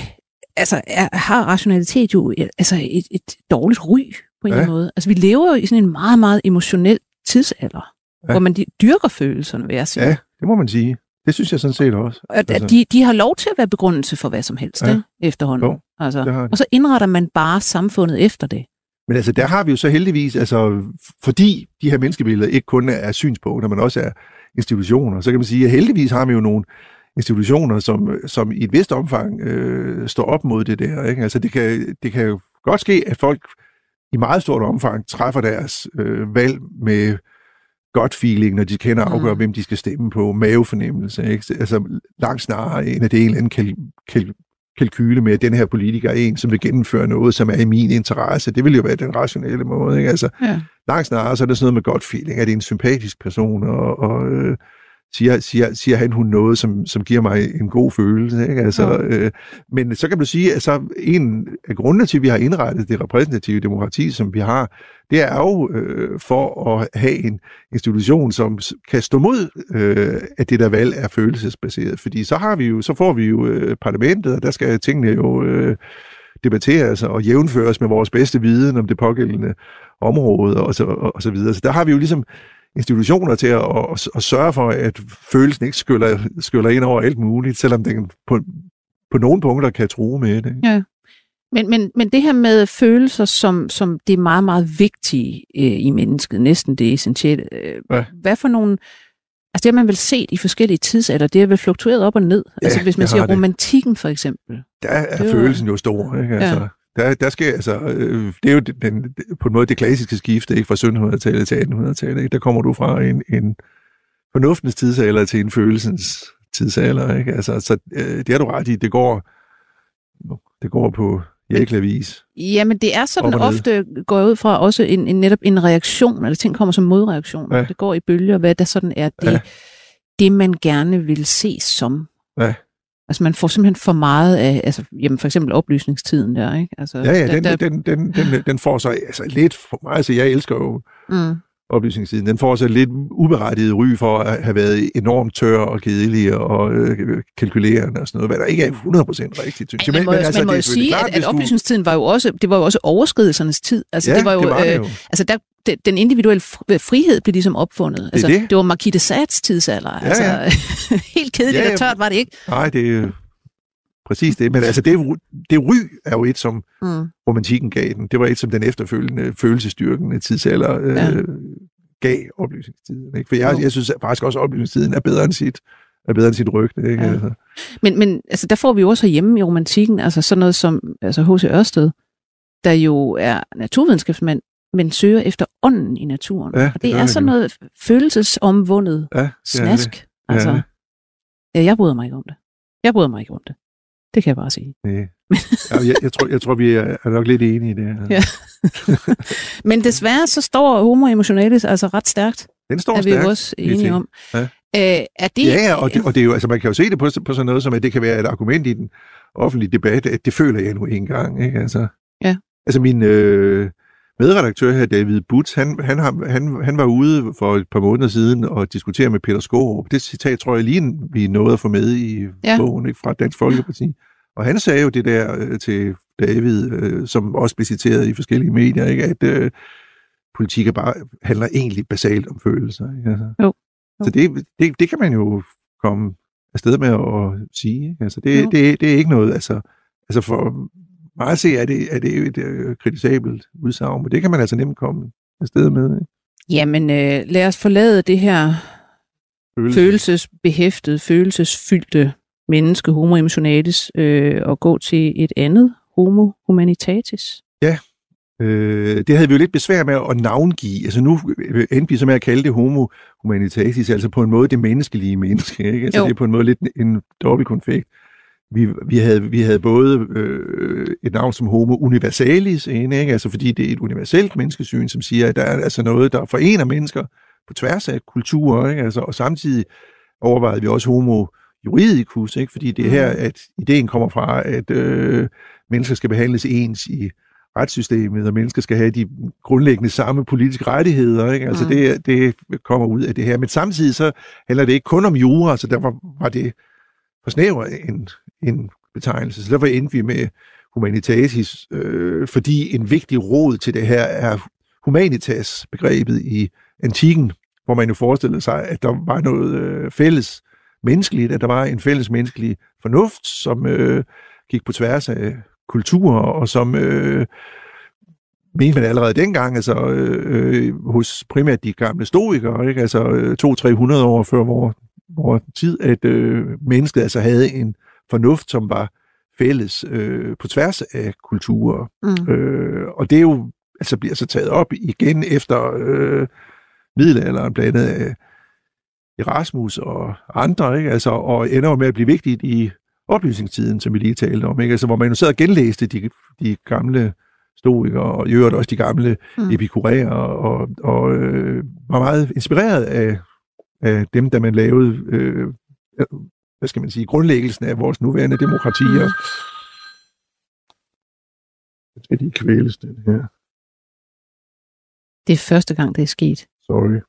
altså, er, har rationalitet jo altså et, et dårligt ry på en Ja. eller anden måde. Altså, vi lever jo i sådan en meget, meget emotionel tidsalder, Ja. hvor man dyrker følelserne, vil jeg sige. Ja, det må man sige. Det synes jeg sådan set også. At, Altså. de, de har lov til at være begrundelse for hvad som helst, Ja. ikke? efterhånden. Jo, altså. Og så indretter man bare samfundet efter det. Men altså, der har vi jo så heldigvis, altså, fordi de her menneskebilleder ikke kun er synspunkter, men også er institutioner, så kan man sige, at heldigvis har vi jo nogle institutioner, som, som i et vist omfang øh, står op mod det der. Ikke? Altså, det kan, det kan jo godt ske, at folk i meget stort omfang træffer deres øh, valg med godt feeling, når de kender og afgør, Mm. hvem de skal stemme på, mavefornemmelse. Ikke? Altså langt snarere end at det er en eller anden kal- kal- kalkyle med, at den her politiker er en, som vil gennemføre noget, som er i min interesse. Det vil jo være den rationelle måde. Ikke? Altså, Ja. langt snarere så er det sådan noget med godt feeling. Er det en sympatisk person, og, og øh, siger, siger, siger han hun noget, som, som giver mig en god følelse. Ikke? Altså, Jo. øh, men så kan du sige, at så en af grundene til, at vi har indrettet det repræsentative demokrati, som vi har, det er jo øh, for at have en institution, som kan stå mod, øh, at det der valg er følelsesbaseret. Fordi så har vi jo, så får vi jo øh, parlamentet, og der skal tingene jo øh, debatteres og jævnføres med vores bedste viden om det pågældende område og så, og, og så videre. Så der har vi jo ligesom institutioner til at, at, at sørge for, at følelsen ikke skyller, skyller ind over alt muligt, selvom den på, på nogle punkter kan true med det. ikke? Men, men, men det her med følelser, som, som det er meget, meget vigtige øh, i mennesket, næsten det essentielle. Øh, Ja. Hvad for nogle... Altså det har man vel set i forskellige tidsalder, det har vel fluktueret op og ned. Ja, altså hvis man siger det. romantikken for eksempel. Der er var- følelsen jo stor. Ikke? Altså, Ja. Der, der skal, altså, øh, det er jo den, den, på en måde det klassiske skifte ikke? fra 1700-tallet til 1800-tallet. Ikke? Der kommer du fra en, en fornuftens tidsalder til en følelsens tidsalder. Ikke? Altså, så øh, det har du ret i. Det går, det går på jæklavis. Jamen det er sådan ofte, går ud fra, også en, en, netop en reaktion, eller ting kommer som modreaktion. Ja. Det går i bølger, hvad der sådan er det, Ja. det man gerne vil se som. Ja. Altså man får simpelthen for meget af, altså jamen for eksempel oplysningstiden der, ikke? Altså, Ja, ja, den, der, den, den, den, den får så altså, lidt for mig, altså jeg elsker jo mm, oplysningssiden, den får så lidt uberettiget ry for at have været enormt tør og kedelig og øh, kalkulerende og sådan noget, hvad der ikke er 100% rigtigt. synes jeg. man må, men, altså, man må jo sige, klart, at, at oplysningstiden var jo også, det var jo også overskridelsernes tid. Altså ja, det var jo, det var det øh, jo. altså der, det, den individuelle fri- frihed blev ligesom opfundet. Altså, det. det var Marquis de Sade's tidsalder. Ja, altså, ja. helt kedeligt Ja, ja. og tørt var det ikke. Nej, det er præcis det. Men altså, det, det ry er jo et, som Mm. romantikken gav den. Det var et, som den efterfølgende følelsesstyrkende tidsalder øh, Ja. gav oplysningstiden. Ikke? For jeg, jeg synes faktisk også, at oplysningstiden er bedre end sit, er bedre end sit rygte. Ikke? Ja. Altså. Men, men altså, der får vi jo også hjemme i romantikken, altså sådan noget som altså H.C. Ørsted, der jo er naturvidenskabsmand, men søger efter ånden i naturen. Ja, og det er han sådan noget følelsesomvundet Ja, det er snask. det. altså, det. ja, jeg bryder mig ikke om det. Jeg bryder mig ikke om det. Det kan jeg bare sige. Nej. Ja, jeg, jeg, tror, jeg tror, vi er, er nok lidt enige i det. her. Ja. Men desværre så står homo emotionalis altså ret stærkt, Den står er vi jo stærkt. også enige om. Ja. Øh, er det, Ja, ja, og det, og det er jo, altså man kan jo se det på, på sådan noget som, at det kan være et argument i den offentlige debat, at det føler jeg nu engang, ikke? Altså, Ja. Altså min øh, medredaktør her, David Butz, han, han, han, han var ude for et par måneder siden og diskutere med Peter Skårup. Det citat tror jeg lige, vi nåede at få med i Ja. bogen ikke, fra Dansk Folkeparti. Og han sagde jo det der øh, til David, øh, som også blev citeret i forskellige medier, ikke? at øh, politik er bare, handler egentlig basalt om følelser. Ikke? Altså. Jo. Jo. Så det, det, det kan man jo komme afsted med at sige. Ikke? Altså, det, Jo. det, det er ikke noget, altså, altså for at se, er det, er det et øh, kritisabelt udsagn, men det kan man altså nemt komme afsted med. Ikke? Jamen, øh, lad os forlade det her Følelse. følelsesbehæftede, følelsesfyldte menneske, homo emotionalis, øh, og gå til et andet homo humanitatis. Øh, det havde vi jo lidt besvær med at navngive. Altså nu endte vi så med at kalde det homo humanitatis, altså på en måde det menneskelige menneske. Ikke? Altså Jo. det er på en måde lidt en dobbeltkonfekt. Vi, vi, havde, vi havde både øh, et navn som homo universalis inde, ikke? Altså fordi det er et universelt menneskesyn, som siger, at der er altså noget, der forener mennesker på tværs af kulturer. Ikke? Altså, og samtidig overvejede vi også homo juridicus, ikke? fordi det er her, at ideen kommer fra, at øh, mennesker skal behandles ens i retssystemet, og mennesker skal have de grundlæggende samme politiske rettigheder. Ikke? Altså Mm. det, det kommer ud af det her. Men samtidig så handler det ikke kun om jura, så derfor var det for snæver en, en betegnelse. Så derfor endte vi med humanitatis, øh, fordi en vigtig rod til det her er humanitas-begrebet i antikken, hvor man jo forestillede sig, at der var noget øh, fælles menneskeligt, at der var en fælles menneskelig fornuft, som øh, gik på tværs af kulturer, og som øh, mente man allerede dengang, altså øh, øh, hos primært de gamle stoikere, ikke? altså øh, 200-300 år før vores, vores tid, at øh, mennesket altså havde en fornuft, som var fælles øh, på tværs af kulturer. Mm. Øh, og det er jo altså bliver så taget op igen efter øh, middelalderen, blandt andet af Erasmus og andre, ikke? Altså, og ender med at blive vigtigt i oplysningstiden, som vi lige talte om, ikke? Altså, hvor man jo sad og genlæste de, de gamle stoikere, og i øvrigt også de gamle mm. epikuræer, og, og øh, var meget inspireret af, af dem, der man lavede, øh, hvad skal man sige, grundlæggelsen af vores nuværende demokratier. Mm. Skal lige kvæles den her. Det er første gang, det er sket. Sorry.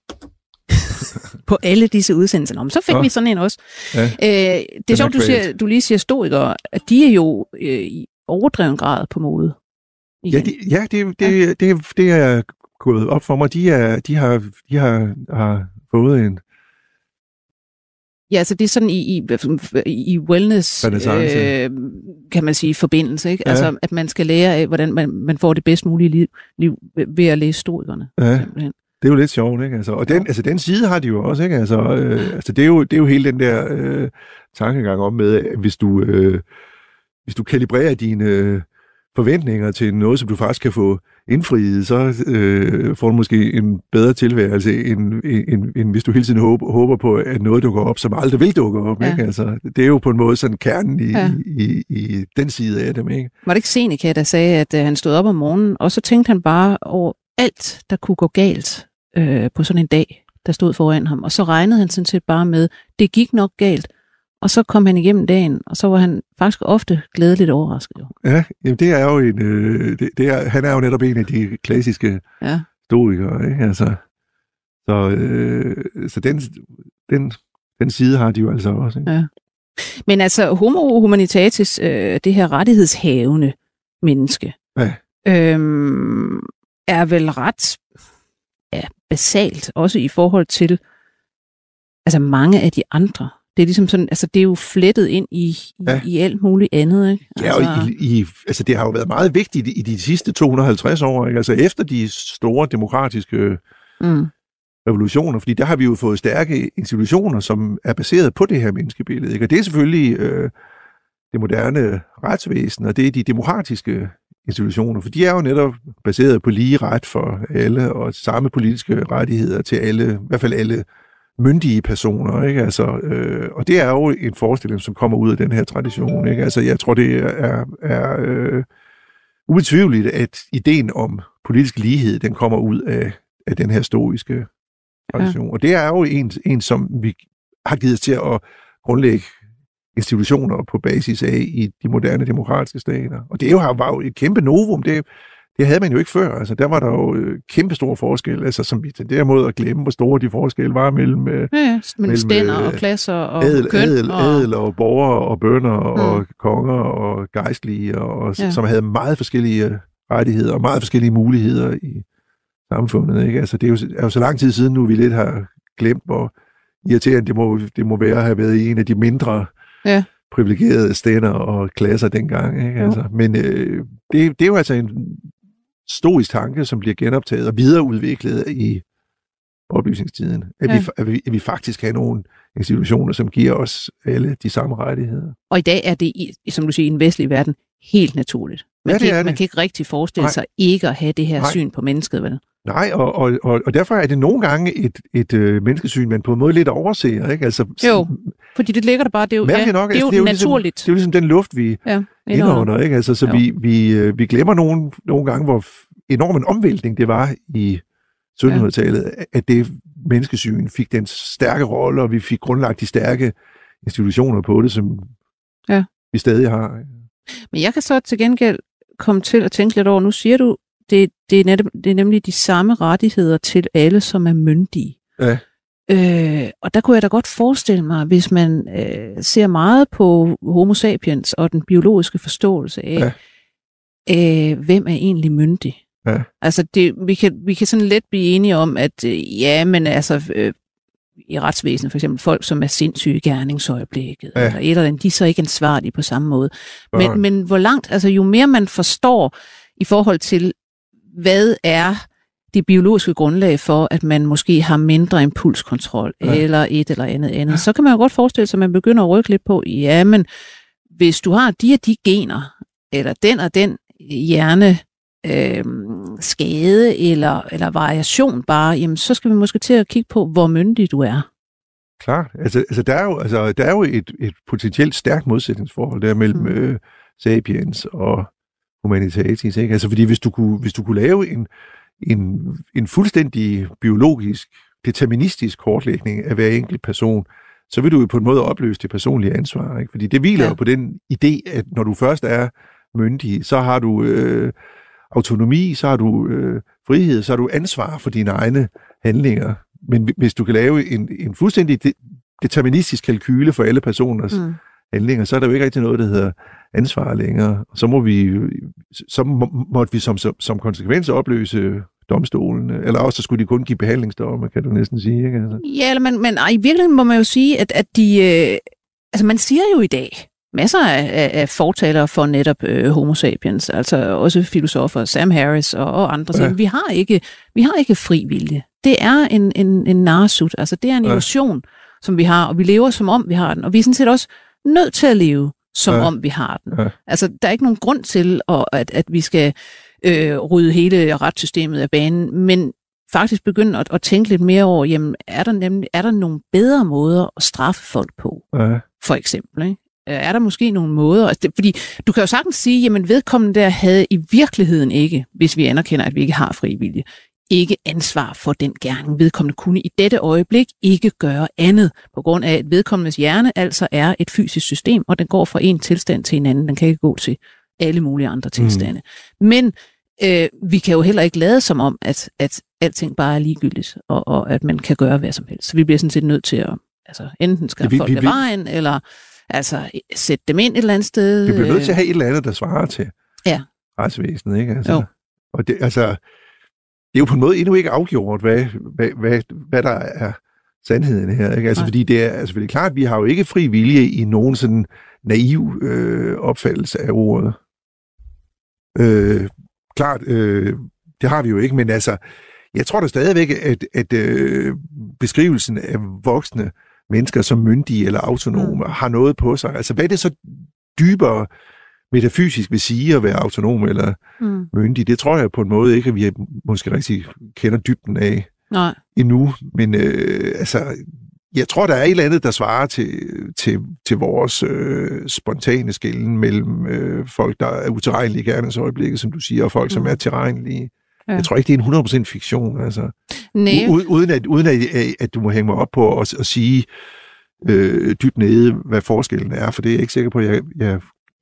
på alle disse udsendelser. Nå, men så fik ja. vi sådan en også. Ja. Øh, det er sjovt, du, siger, du lige siger stoikere, at de er jo øh, i overdreven grad på mode. Igen. Ja, de, ja, det, det, ja. Det, det, det er gået op for mig. De, er, de, har, de har, har fået en, Ja, altså det er sådan i, i, i wellness, øh, kan man sige, forbindelse. Ikke? Ja. Altså, at man skal lære af, hvordan man, man får det bedst mulige liv, liv ved at læse stoikerne. Ja. Simpelthen. Det er jo lidt sjovt, ikke? Altså, og den, ja. altså, den side har de jo også, ikke? Altså, øh, altså, det, er jo, det er jo hele den der øh, tankegang om med, at hvis du, øh, hvis du kalibrerer dine øh, forventninger til noget, som du faktisk kan få indfriet, så øh, får du måske en bedre tilværelse, end, end, end hvis du hele tiden håber, håber på, at noget dukker op, som aldrig vil dukke op. Ja. Ikke? Altså, det er jo på en måde sådan kernen i, ja. i, i, i den side af dem. Ikke? Var det ikke Seneca, der sagde, at uh, han stod op om morgenen, og så tænkte han bare over alt, der kunne gå galt øh, på sådan en dag, der stod foran ham. Og så regnede han sådan set bare med, det gik nok galt, og så kom han igennem dagen, og så var han faktisk ofte glædeligt overrasket. Jo. Ja, jamen det er jo en, øh, det, det er, han er jo netop en af de klassiske ja. stoikere, ikke? Altså, så, øh, så den, den, den side har de jo altså også. Ikke? Ja. Men altså, homo humanitatis, øh, det her rettighedshavende menneske, ja. øhm, er vel ret ja, basalt, også i forhold til altså mange af de andre det er ligesom sådan, altså det er jo flettet ind i, ja. i, i alt muligt andet, ikke? Altså... Ja, og i, i, altså det har jo været meget vigtigt i de sidste 250 år, ikke? Altså efter de store demokratiske mm. revolutioner, fordi der har vi jo fået stærke institutioner, som er baseret på det her menneskebillede, ikke? Og det er selvfølgelig øh, det moderne retsvæsen, og det er de demokratiske institutioner, for de er jo netop baseret på lige ret for alle, og samme politiske rettigheder til alle, i hvert fald alle myndige personer, ikke? Altså, øh, og det er jo en forestilling, som kommer ud af den her tradition, ikke? Altså, jeg tror, det er, er øh, ubetvivligt, at ideen om politisk lighed, den kommer ud af, af den her stoiske tradition. Ja. Og det er jo en, en, som vi har givet til at grundlægge institutioner på basis af i de moderne demokratiske stater. Og det er jo, var jo et kæmpe novum. Det, det havde man jo ikke før. Altså, der var der jo øh, kæmpe store forskelle, altså, som vi tenderer mod at glemme, hvor store de forskelle var mellem, øh, ja, ja, mellem stænder og øh, klasser og adel, køn. Adel, og... adel og borgere og bønder mm. og konger og gejstlige, og, ja. som havde meget forskellige rettigheder og meget forskellige muligheder i samfundet. Ikke? Altså, det er jo, er jo så lang tid siden nu, vi lidt har glemt, hvor irriterende det må, det må være at have været i en af de mindre ja. privilegerede stænder og klasser dengang. Ikke? Altså, men øh, det, det er jo altså en stoisk tanke, som bliver genoptaget og videreudviklet i oplysningstiden. At, ja. vi, at, vi, at vi faktisk har nogle institutioner, som giver os alle de samme rettigheder. Og i dag er det, som du siger, i en vestlig verden helt naturligt. Man, ja, kan, ikke, man kan ikke rigtig forestille Nej. sig ikke at have det her Nej. syn på mennesket, vel? Nej, og, og, og, og derfor er det nogle gange et, et øh, menneskesyn, man på en måde lidt overser. Ikke? Altså, jo, fordi det ligger der bare, det er jo, ja, nok, det er jo, altså, det er jo ligesom- naturligt. Ligesom, det er jo ligesom den luft, vi ja, indånder. Ikke? Altså, så vi, vi, øh, vi glemmer nogle, nogle gange, hvor enorm en omvæltning det var i 1700-tallet, ja. at det menneskesyn fik den stærke rolle, og vi fik grundlagt de stærke institutioner på det, som ja. vi stadig har. Men jeg kan så til gengæld komme til at tænke lidt over, nu siger du, det, det, er, netop, det er nemlig de samme rettigheder til alle, som er myndige. Ja. Øh, og der kunne jeg da godt forestille mig, hvis man øh, ser meget på homo sapiens og den biologiske forståelse af, ja. øh, hvem er egentlig myndig? Ja. Altså, det, vi, kan, vi kan sådan let blive enige om, at øh, ja, men altså, øh, i retsvæsenet for eksempel, folk, som er sindssyge i gerningsøjeblikket, Ja. eller et eller andet, de er så ikke ansvarlige på samme måde. Men, men hvor langt, altså jo mere man forstår i forhold til, hvad er det biologiske grundlag for, at man måske har mindre impulskontrol, Ja. eller et eller andet andet, ja. så kan man jo godt forestille sig, at man begynder at rykke lidt på, ja, men hvis du har de og de gener, eller den og den hjerne, øh, skade eller, eller variation bare, jamen så skal vi måske til at kigge på, hvor myndig du er. Klart. Altså, altså, der er jo, altså, der er jo et, et potentielt stærkt modsætningsforhold der mellem mm. øh, sapiens og humanitatis. Ikke? Altså, fordi hvis du kunne, hvis du kunne lave en, en, en fuldstændig biologisk, deterministisk kortlægning af hver enkelt person, så vil du jo på en måde opløse det personlige ansvar. Ikke? Fordi det hviler Ja. jo på den idé, at når du først er myndig, så har du øh, autonomi, så har du øh, frihed, så har du ansvar for dine egne handlinger. Men hvi- hvis du kan lave en, en fuldstændig de, deterministisk kalkyle for alle personers mm. Handlinger, så er der jo ikke rigtig noget, der hedder ansvar længere. Så må vi, så må, måtte vi som, som, som konsekvens opløse domstolen, eller også så skulle de kun give behandlingsdomme, kan du næsten sige. Ikke? Altså. Ja, eller men, men i virkeligheden må man jo sige, at, at de... Øh, altså, man siger jo i dag, masser af, af, fortalere for netop øh, homo sapiens, altså også filosofer, Sam Harris og, og andre, Ja. vi har ikke vi har ikke fri vilje. Det er en, en, en narsut, altså det er en Ja. illusion, som vi har, og vi lever som om vi har den, og vi er sådan set også nødt til at leve som Ja. om vi har den. Ja. Altså, der er ikke nogen grund til, at, at, at vi skal øh, rydde hele retssystemet af banen, men faktisk begynde at, at tænke lidt mere over, jamen, er der, nemlig, er der nogle bedre måder at straffe folk på, Ja, for eksempel, ikke? Øh, Er der måske nogle måder? Altså det, fordi du kan jo sagtens sige, jamen vedkommende der havde i virkeligheden ikke, hvis vi anerkender, at vi ikke har fri vilje, ikke ansvar for den gerning. Vedkommende kunne i dette øjeblik ikke gøre andet, på grund af, at vedkommendes hjerne altså er et fysisk system, og den går fra en tilstand til en anden. Den kan ikke gå til alle mulige andre tilstande. Mm. Men øh, vi kan jo heller ikke lade som om, at, at alting bare er ligegyldigt, og, og at man kan gøre hvad som helst. Så vi bliver sådan set nødt til at, altså enten skal vi- folk vi- af vejen, eller altså sætte dem ind et eller andet sted. vi bliver nødt øh, til at have et eller andet, der svarer til Ja. retsvæsenet. Ikke? Altså, Jo. Og det, altså, det er jo på en måde endnu ikke afgjort, hvad, hvad, hvad, hvad der er sandheden her. Ikke? Altså, Nej. fordi det er, altså, det er klart, at vi har jo ikke fri vilje i nogen sådan naiv øh, opfattelse af ordet. Øh, klart, øh, det har vi jo ikke, men altså, jeg tror da stadigvæk, at, at øh, beskrivelsen af voksne mennesker som myndige eller autonome mm. har noget på sig. Altså, hvad er det så dybere metafysisk vil sige at være autonom eller Mm, myndig? Det tror jeg på en måde ikke, at vi måske rigtig kender dybden af nej. endnu. Men øh, altså, jeg tror, der er et eller andet, der svarer til, til, til vores øh, spontane skælden mellem øh, folk, der er utilregnelige i gerningsøjeblikket, som du siger, og folk, mm. som er tilregnelige. Ja. Jeg tror ikke, det er en 100% fiktion. Altså. Nej, U- uden, at, uden at, at du må hænge mig op på at, at sige øh, dybt nede, hvad forskellen er, for det er jeg ikke sikker på, at jeg, jeg,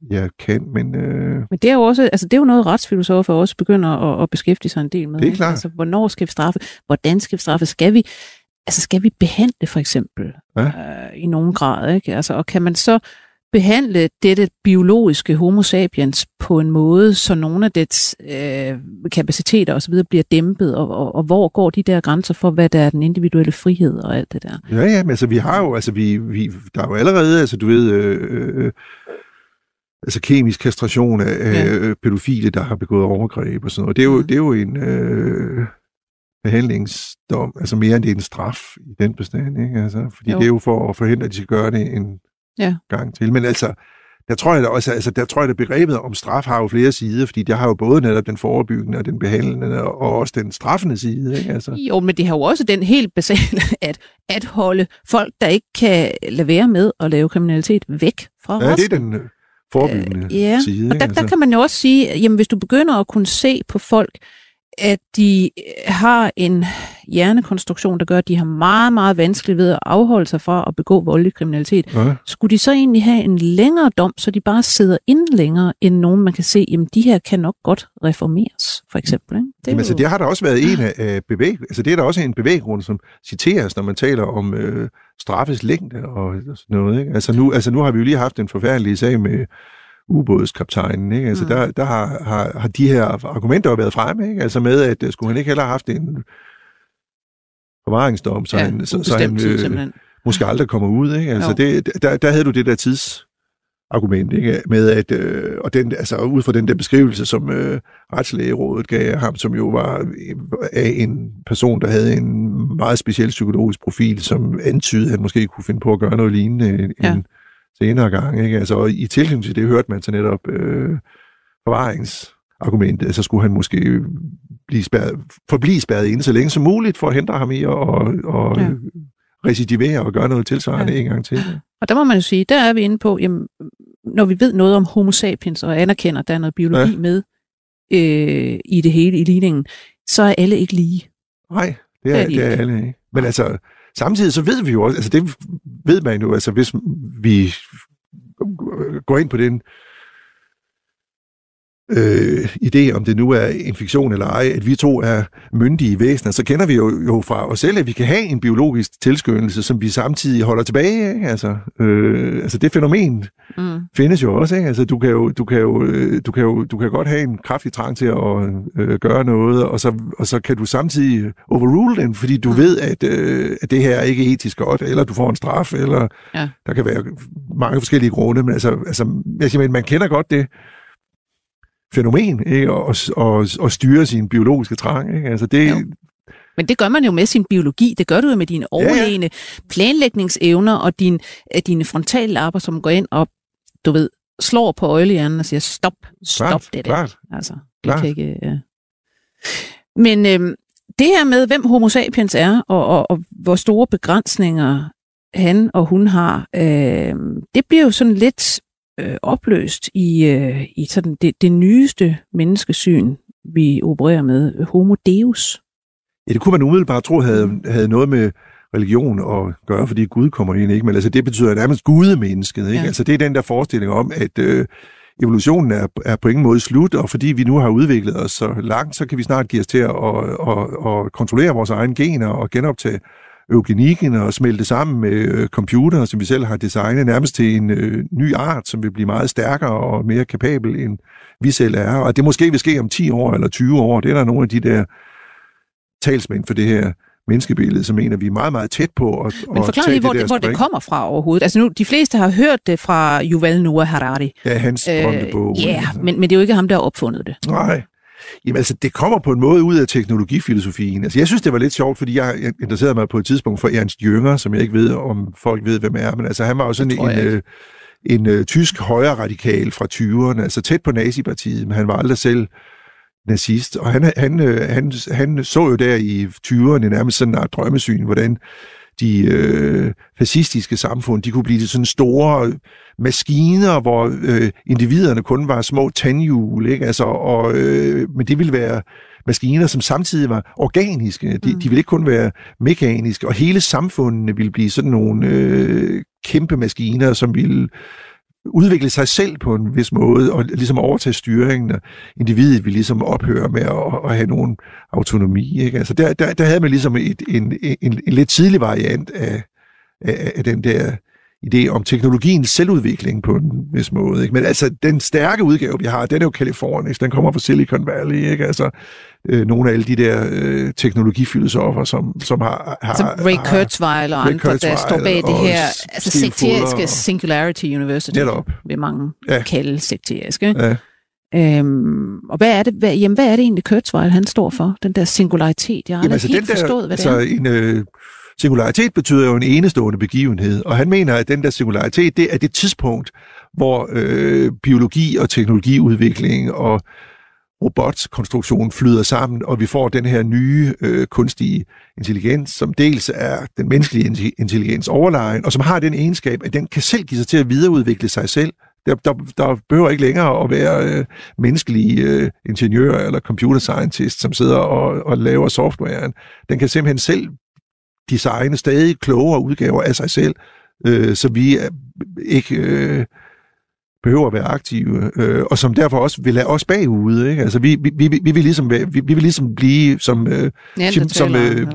jeg kan, men øh, Men det er jo også, altså det er jo noget, retsfilosofer også begynder at, at beskæftige sig en del med. Det er klart. Altså, hvornår skal vi straffe? Hvordan skal vi straffe? Skal vi, altså skal vi behandle for eksempel Ja. øh, i nogen grad? Ikke? Altså, og kan man så behandle dette biologiske homo sapiens på en måde, så nogle af dets øh, kapaciteter osv. bliver dæmpet, og, og, og hvor går de der grænser for, hvad der er den individuelle frihed og alt det der? Ja, ja, men altså vi har jo, altså vi, vi der er jo allerede, altså du ved, øh, øh, altså kemisk kastration af Ja. ja. pædofile, der har begået overgreb og sådan noget. Det er jo, Mhm. det er jo en øh, behandlingsdom, altså mere end det er en straf i den bestand, ikke? Altså, fordi Jo. det er jo for at forhindre, at de skal gøre det en Ja. gang til. Men altså, der tror jeg da også, altså der tror jeg, at begrebet om straf har jo flere sider, fordi det har jo både netop den forebyggende og den behandlende, og også den straffende side, ikke? Altså, Jo, men det har jo også den helt basale, at, at holde folk, der ikke kan lade være med at lave kriminalitet, væk fra ja, det resten. er den øh, forebyggende Øh, ja, side, Og ikke? der, der kan man jo også sige, jamen hvis du begynder at kunne se på folk, at de øh, har en hjernekonstruktion, der gør, at de har meget, meget vanskeligt ved at afholde sig fra at begå voldelig kriminalitet, Ja. skulle de så egentlig have en længere dom, så de bare sidder inde længere, end nogen man kan se, jamen de her kan nok godt reformeres, for eksempel. Ikke? Det, Jamen, altså, det har der også været en af, af bevæg... Altså, det er der også en bevæggrund, som citeres, når man taler om øh, straffes længde og sådan noget. Ikke? Altså, nu, altså, nu har vi jo lige haft en forfærdelig sag med ubådskaptajnen. Ikke? Altså, mm. der, der har, har, har de her argumenter været fremme, ikke? Altså med, at uh, skulle han ikke heller have haft en forvaringsdom, så Ja, han, så, så han tid, øh, simpelthen. måske aldrig kommer ud. Ikke? Altså Jo. det, der, der havde du det der tidsargument, ikke? med at, øh, og den, altså ud fra den der beskrivelse, som øh, retslægerådet gav ham, som jo var øh, af en person, der havde en meget speciel psykologisk profil, som antydede, at han måske kunne finde på at gøre noget lignende en, Ja. en senere gang. Ikke? Altså, og i tilknytning til det hørte man så netop øh, forvaringsargumentet, så skulle han måske blive spærret, forblive spærret inde så længe som muligt, for at hindre ham i at og, og Ja. recidivere og gøre noget tilsvarende Ja. en gang til. Og der må man jo sige, der er vi inde på, jamen, når vi ved noget om homo sapiens og anerkender, at der er noget biologi ja. Med øh, i det hele, i ligningen, så er alle ikke lige. Nej, det Det er, er de det er alle ikke. Men altså, samtidig så ved vi jo også, altså det ved man jo, altså hvis vi går ind på den øh, idé, om det nu er infektion eller ej, at vi to er myndige væsener, så kender vi jo, jo fra os selv, at vi kan have en biologisk tilskyndelse, som vi samtidig holder tilbage. Ikke? Altså, øh, altså det fænomen Mm. findes jo også. Ikke? Altså, du, kan jo, du, kan jo, øh, du, kan jo, du kan godt have en kraftig trang til at øh, gøre noget, og så, og så kan du samtidig overrule den, fordi du Mm. ved, at, øh, at det her er ikke etisk godt, eller du får en straf, eller Ja. der kan være mange forskellige grunde, men altså, altså jeg siger, man kender godt det fænomen, ikke? Og, og, og styre sin biologiske trang. Ikke? Altså, det, Jo. Men det gør man jo med sin biologi. Det gør du jo med dine overlegne planlægningsevner og din, øh, dine frontallapper, som går ind og, du ved, slår på øjlehjernen og siger, stop, stop klart, det der. klart. Altså, vi Klart. kan ikke... Ja. Men øhm, det her med, hvem homo sapiens er, og, og, og hvor store begrænsninger han og hun har, øh, det bliver jo sådan lidt øh, opløst i, øh, i sådan det, det nyeste menneskesyn, vi opererer med, homo deus. Ja, det kunne man umiddelbart tro havde, havde noget med religion at gøre, fordi Gud kommer ind, ikke? Men altså, det betyder nærmest gudemennesket, ikke? Ja. Ja. Altså, det er den der forestilling om, at øh, evolutionen er, er på ingen måde slut, og fordi vi nu har udviklet os så langt, så kan vi snart give os til at, at, at, at kontrollere vores egne gener og genoptage eugenikken og smelte sammen med øh, computere, som vi selv har designet, nærmest til en øh, ny art, som vil blive meget stærkere og mere kapabel, end vi selv er. Og det måske vil ske om 10 år eller 20 år. Det er der nogle af de der talsmænd for det her menneskebillede, som mener, vi er meget, meget tæt på at, Men forklar lige, hvor det, hvor det kommer fra overhovedet. Altså nu, de fleste har hørt det fra Yuval Noah Harari. Ja, hans berømte bog. Ja, altså. men, men det er jo ikke ham, der har opfundet det. Nej. Jamen altså, det kommer på en måde ud af teknologifilosofien. Altså, jeg synes, det var lidt sjovt, fordi jeg, jeg interesserede mig på et tidspunkt for Ernst Jünger, som jeg ikke ved, om folk ved, hvem er. Men altså, han var jo sådan en, øh, en øh, tysk højre radikal fra 20'erne, altså tæt på nazipartiet, men han var aldrig selv nazist. Og han, han, øh, han, han så jo der i 20'erne nærmest sådan en drømmesyn, hvordan de øh, fascistiske samfund, de kunne blive til sådan store maskiner, hvor øh, individerne kun var små tandhjul, ikke? Altså, og, øh, men det ville være maskiner, som samtidig var organiske. De, Mm. de ville ikke kun være mekaniske, og hele samfundene ville blive sådan nogle øh, kæmpe maskiner, som ville udvikle sig selv på en vis måde, og ligesom overtage styringen, og individet vil ligesom ophøre med at, at have nogen autonomi. Ikke? Altså der, der, der havde man ligesom et, en, en, en lidt tidlig variant af, af, af den der idé om teknologiens selvudvikling på en vis måde. Ikke? Men altså, den stærke udgave, vi har, den er jo kalifornisk, den kommer fra Silicon Valley, ikke? Altså, øh, nogle af alle de der øh, teknologifilosofer, som, som har... har Som Ray har- Kurzweil og Ray andre, der Kurzweil står bag det her altså sekteriske og- Singularity University, Netop. vil mange Ja. kalde sekterisk. Ikke? Ja. Øhm, og hvad er, det, hvad, jamen, hvad er det egentlig, Kurzweil han står for? Den der singularitet. Jeg har aldrig altså, helt den der, forstået, hvad altså, det er. En, øh, singularitet betyder jo en enestående begivenhed, og han mener, at den der singularitet, det er det tidspunkt, hvor øh, biologi og teknologiudvikling og robotkonstruktion flyder sammen, og vi får den her nye øh, kunstige intelligens, som dels er den menneskelige intelligens overlegen, og som har den egenskab, at den kan selv give sig til at videreudvikle sig selv. Der, der, der behøver ikke længere at være øh, menneskelige øh, ingeniører eller computer scientist, som sidder og, og laver softwaren. Den kan simpelthen selv designe stadig klogere udgaver af sig selv, øh, så vi ikke øh, behøver at være aktive, øh, og som derfor også vil lade os bagude. Ikke? Altså, vi, vi, vi, vi, vil ligesom, vi, vi vil ligesom blive som øh, som, som, øh,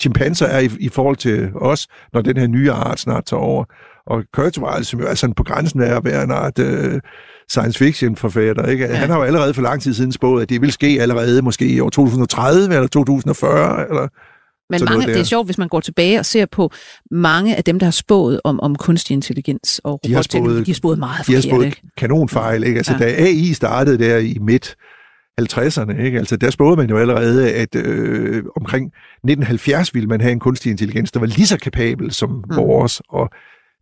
chimpanser er i, i forhold til os, når den her nye art snart tager over. Og Kurzweil, som jo er sådan på grænsen af at være en art øh, science fiction forfatter, ikke? Ja. Han har jo allerede for lang tid siden spået, at det vil ske allerede måske i år 2030 eller 2040, eller men mange, det er sjovt, hvis man går tilbage og ser på mange af dem, der har spået om, om kunstig intelligens og robotteknologi, de har spået meget De har spået ikke? kanonfejl. Ikke? Altså, ja. da AI startede der i midt 50'erne, ikke? Altså, der spåede man jo allerede, at øh, omkring 1970 ville man have en kunstig intelligens, der var lige så kapabel som mm. vores, og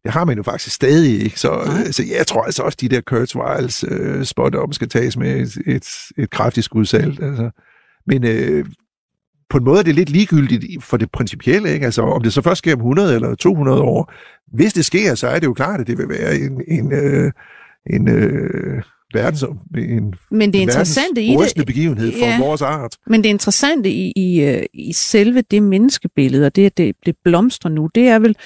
det har man jo faktisk stadig ikke. Så, øh, så jeg tror altså også, de der Kurzweils øh, spot om skal tages med et, et, et kraftigt skudsalt. Altså. Men øh, på en måde er det lidt ligegyldigt for det principielle, ikke? Altså, om det så først sker om 100 eller 200 år. Hvis det sker, så er det jo klart, at det vil være en, en, øh, en øh, verdens, en, men det er interessante i det, begivenhed for ja, vores art. Men det interessante i, i, øh, i selve det menneskebillede, og det, at det, det blomstrer nu, det er vel,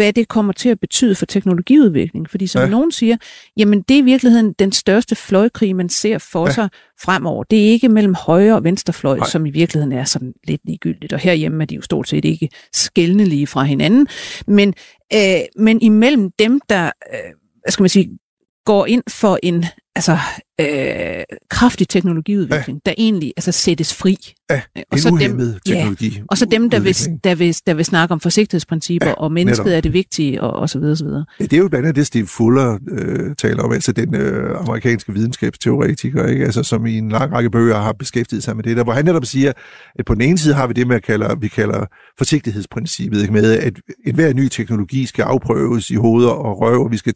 hvad det kommer til at betyde for teknologiudvikling. Fordi som ja. nogen siger, jamen det er i virkeligheden den største fløjkrig, man ser for ja. sig fremover. Det er ikke mellem højre og venstre fløj, Nej. som i virkeligheden er sådan lidt ligegyldigt. Og herhjemme er de jo stort set ikke skældnelige fra hinanden. Men, øh, men imellem dem, der øh, hvad skal man sige, går ind for en altså, øh, kraftig teknologiudvikling, ja. der egentlig altså, sættes fri. Ja, og så dem, teknologi. Ja, og så dem, der vil, der, vil, der vil snakke om forsigtighedsprincipper, ja, og mennesket netop. er det vigtige, og, og så videre, så videre. Ja, det er jo blandt andet det, Steve Fuller øh, taler om, altså den øh, amerikanske videnskabsteoretiker, ikke? Altså, som i en lang række bøger har beskæftiget sig med det, der, hvor han netop siger, at på den ene side har vi det, man kalder, vi kalder forsigtighedsprincippet, ikke? med at enhver ny teknologi skal afprøves i hoveder og røv, og vi skal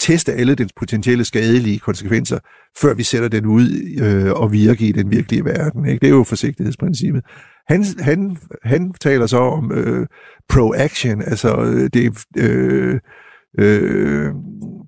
teste alle dens potentielle skadelige konsekvenser før vi sætter den ud øh, og virker i den virkelige verden. Ikke? Det er jo forsigtighedsprincippet. Han, han, han taler så om øh, pro-action, altså øh, det øh, øh,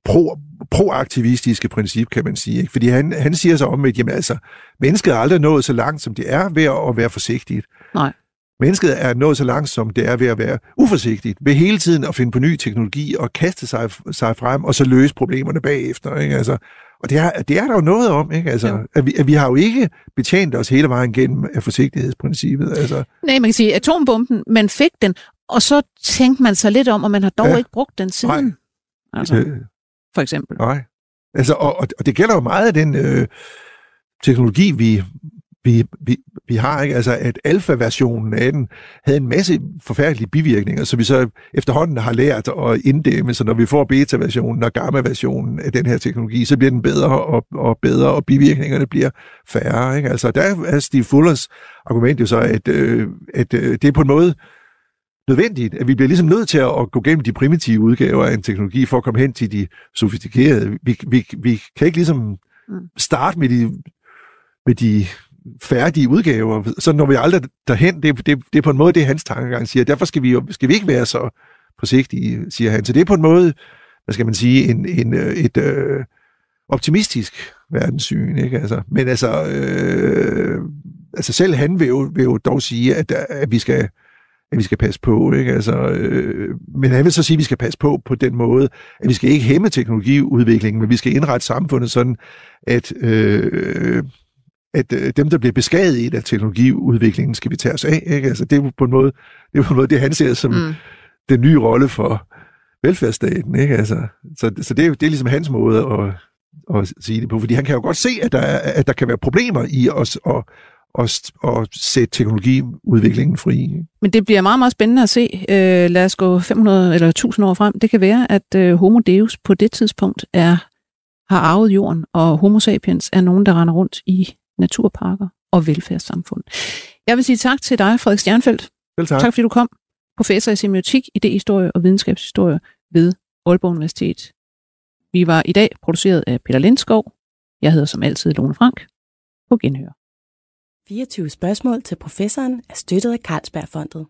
pro, proaktivistiske princip, kan man sige. Ikke? Fordi han, han siger så om, at jamen, altså, mennesket er aldrig nået så langt, som det er ved at være forsigtigt. Nej. Mennesket er nået så langt, som det er ved at være uforsigtigt, ved hele tiden at finde på ny teknologi og kaste sig, sig frem, og så løse problemerne bagefter. Ikke? Altså, og det er, det er der jo noget om, ikke? Altså, at, vi, at vi har jo ikke betjent os hele vejen gennem af forsigtighedsprincippet. Altså. Nej, man kan sige, atombomben, man fik den, og så tænkte man sig lidt om, og man har dog ja. ikke brugt den siden. Nej. Altså, øh, for eksempel. Nej. Altså, og, og det gælder jo meget af den øh, teknologi, vi, vi, vi, vi har, ikke? Altså, at alfa-versionen af den havde en masse forfærdelige bivirkninger, så vi så efterhånden har lært at inddæmme, så når vi får beta-versionen og gamma-versionen af den her teknologi, så bliver den bedre og, og bedre, og bivirkningerne bliver færre, ikke? Altså, der er Steve Fullers argument jo så, at, øh, at øh, det er på en måde nødvendigt, at vi bliver ligesom nødt til at, gå gennem de primitive udgaver af en teknologi for at komme hen til de sofistikerede. Vi, vi, vi kan ikke ligesom mm. starte med de med de færdige udgaver, så når vi aldrig derhen. Det, det, det er på en måde det, hans tankegang siger. Derfor skal vi, jo, skal vi ikke være så forsigtige, siger han. Så det er på en måde, hvad skal man sige, en, en, øh, et øh, optimistisk verdenssyn. Ikke? Altså, men altså, øh, altså selv han vil jo, vil jo dog sige, at, at vi skal at vi skal passe på. Ikke? Altså, øh, men han vil så sige, at vi skal passe på på den måde, at vi skal ikke hæmme teknologiudviklingen, men vi skal indrette samfundet sådan, at øh, at øh, dem, der bliver beskadiget af teknologiudviklingen, skal vi tage os af. Ikke? Altså, det er på en måde det, er på en måde, det han ser som mm. den nye rolle for velfærdsstaten. Ikke? Altså, så så det, er, det er ligesom hans måde at, at sige det på, fordi han kan jo godt se, at der, er, at der kan være problemer i os og, og, og sætte teknologiudviklingen fri. Men det bliver meget, meget spændende at se. Øh, lad os gå 500 eller 1000 år frem. Det kan være, at øh, Homo Deus på det tidspunkt er har arvet jorden, og Homo sapiens er nogen, der render rundt i naturparker og velfærdssamfund. Jeg vil sige tak til dig, Frederik Stjernfeldt. Vel tak. tak fordi du kom. Professor i semiotik, idehistorie og videnskabshistorie ved Aalborg Universitet. Vi var i dag produceret af Peter Lindskov. Jeg hedder som altid Lone Frank. På genhør. 24 spørgsmål til professoren er støttet af Carlsbergfondet.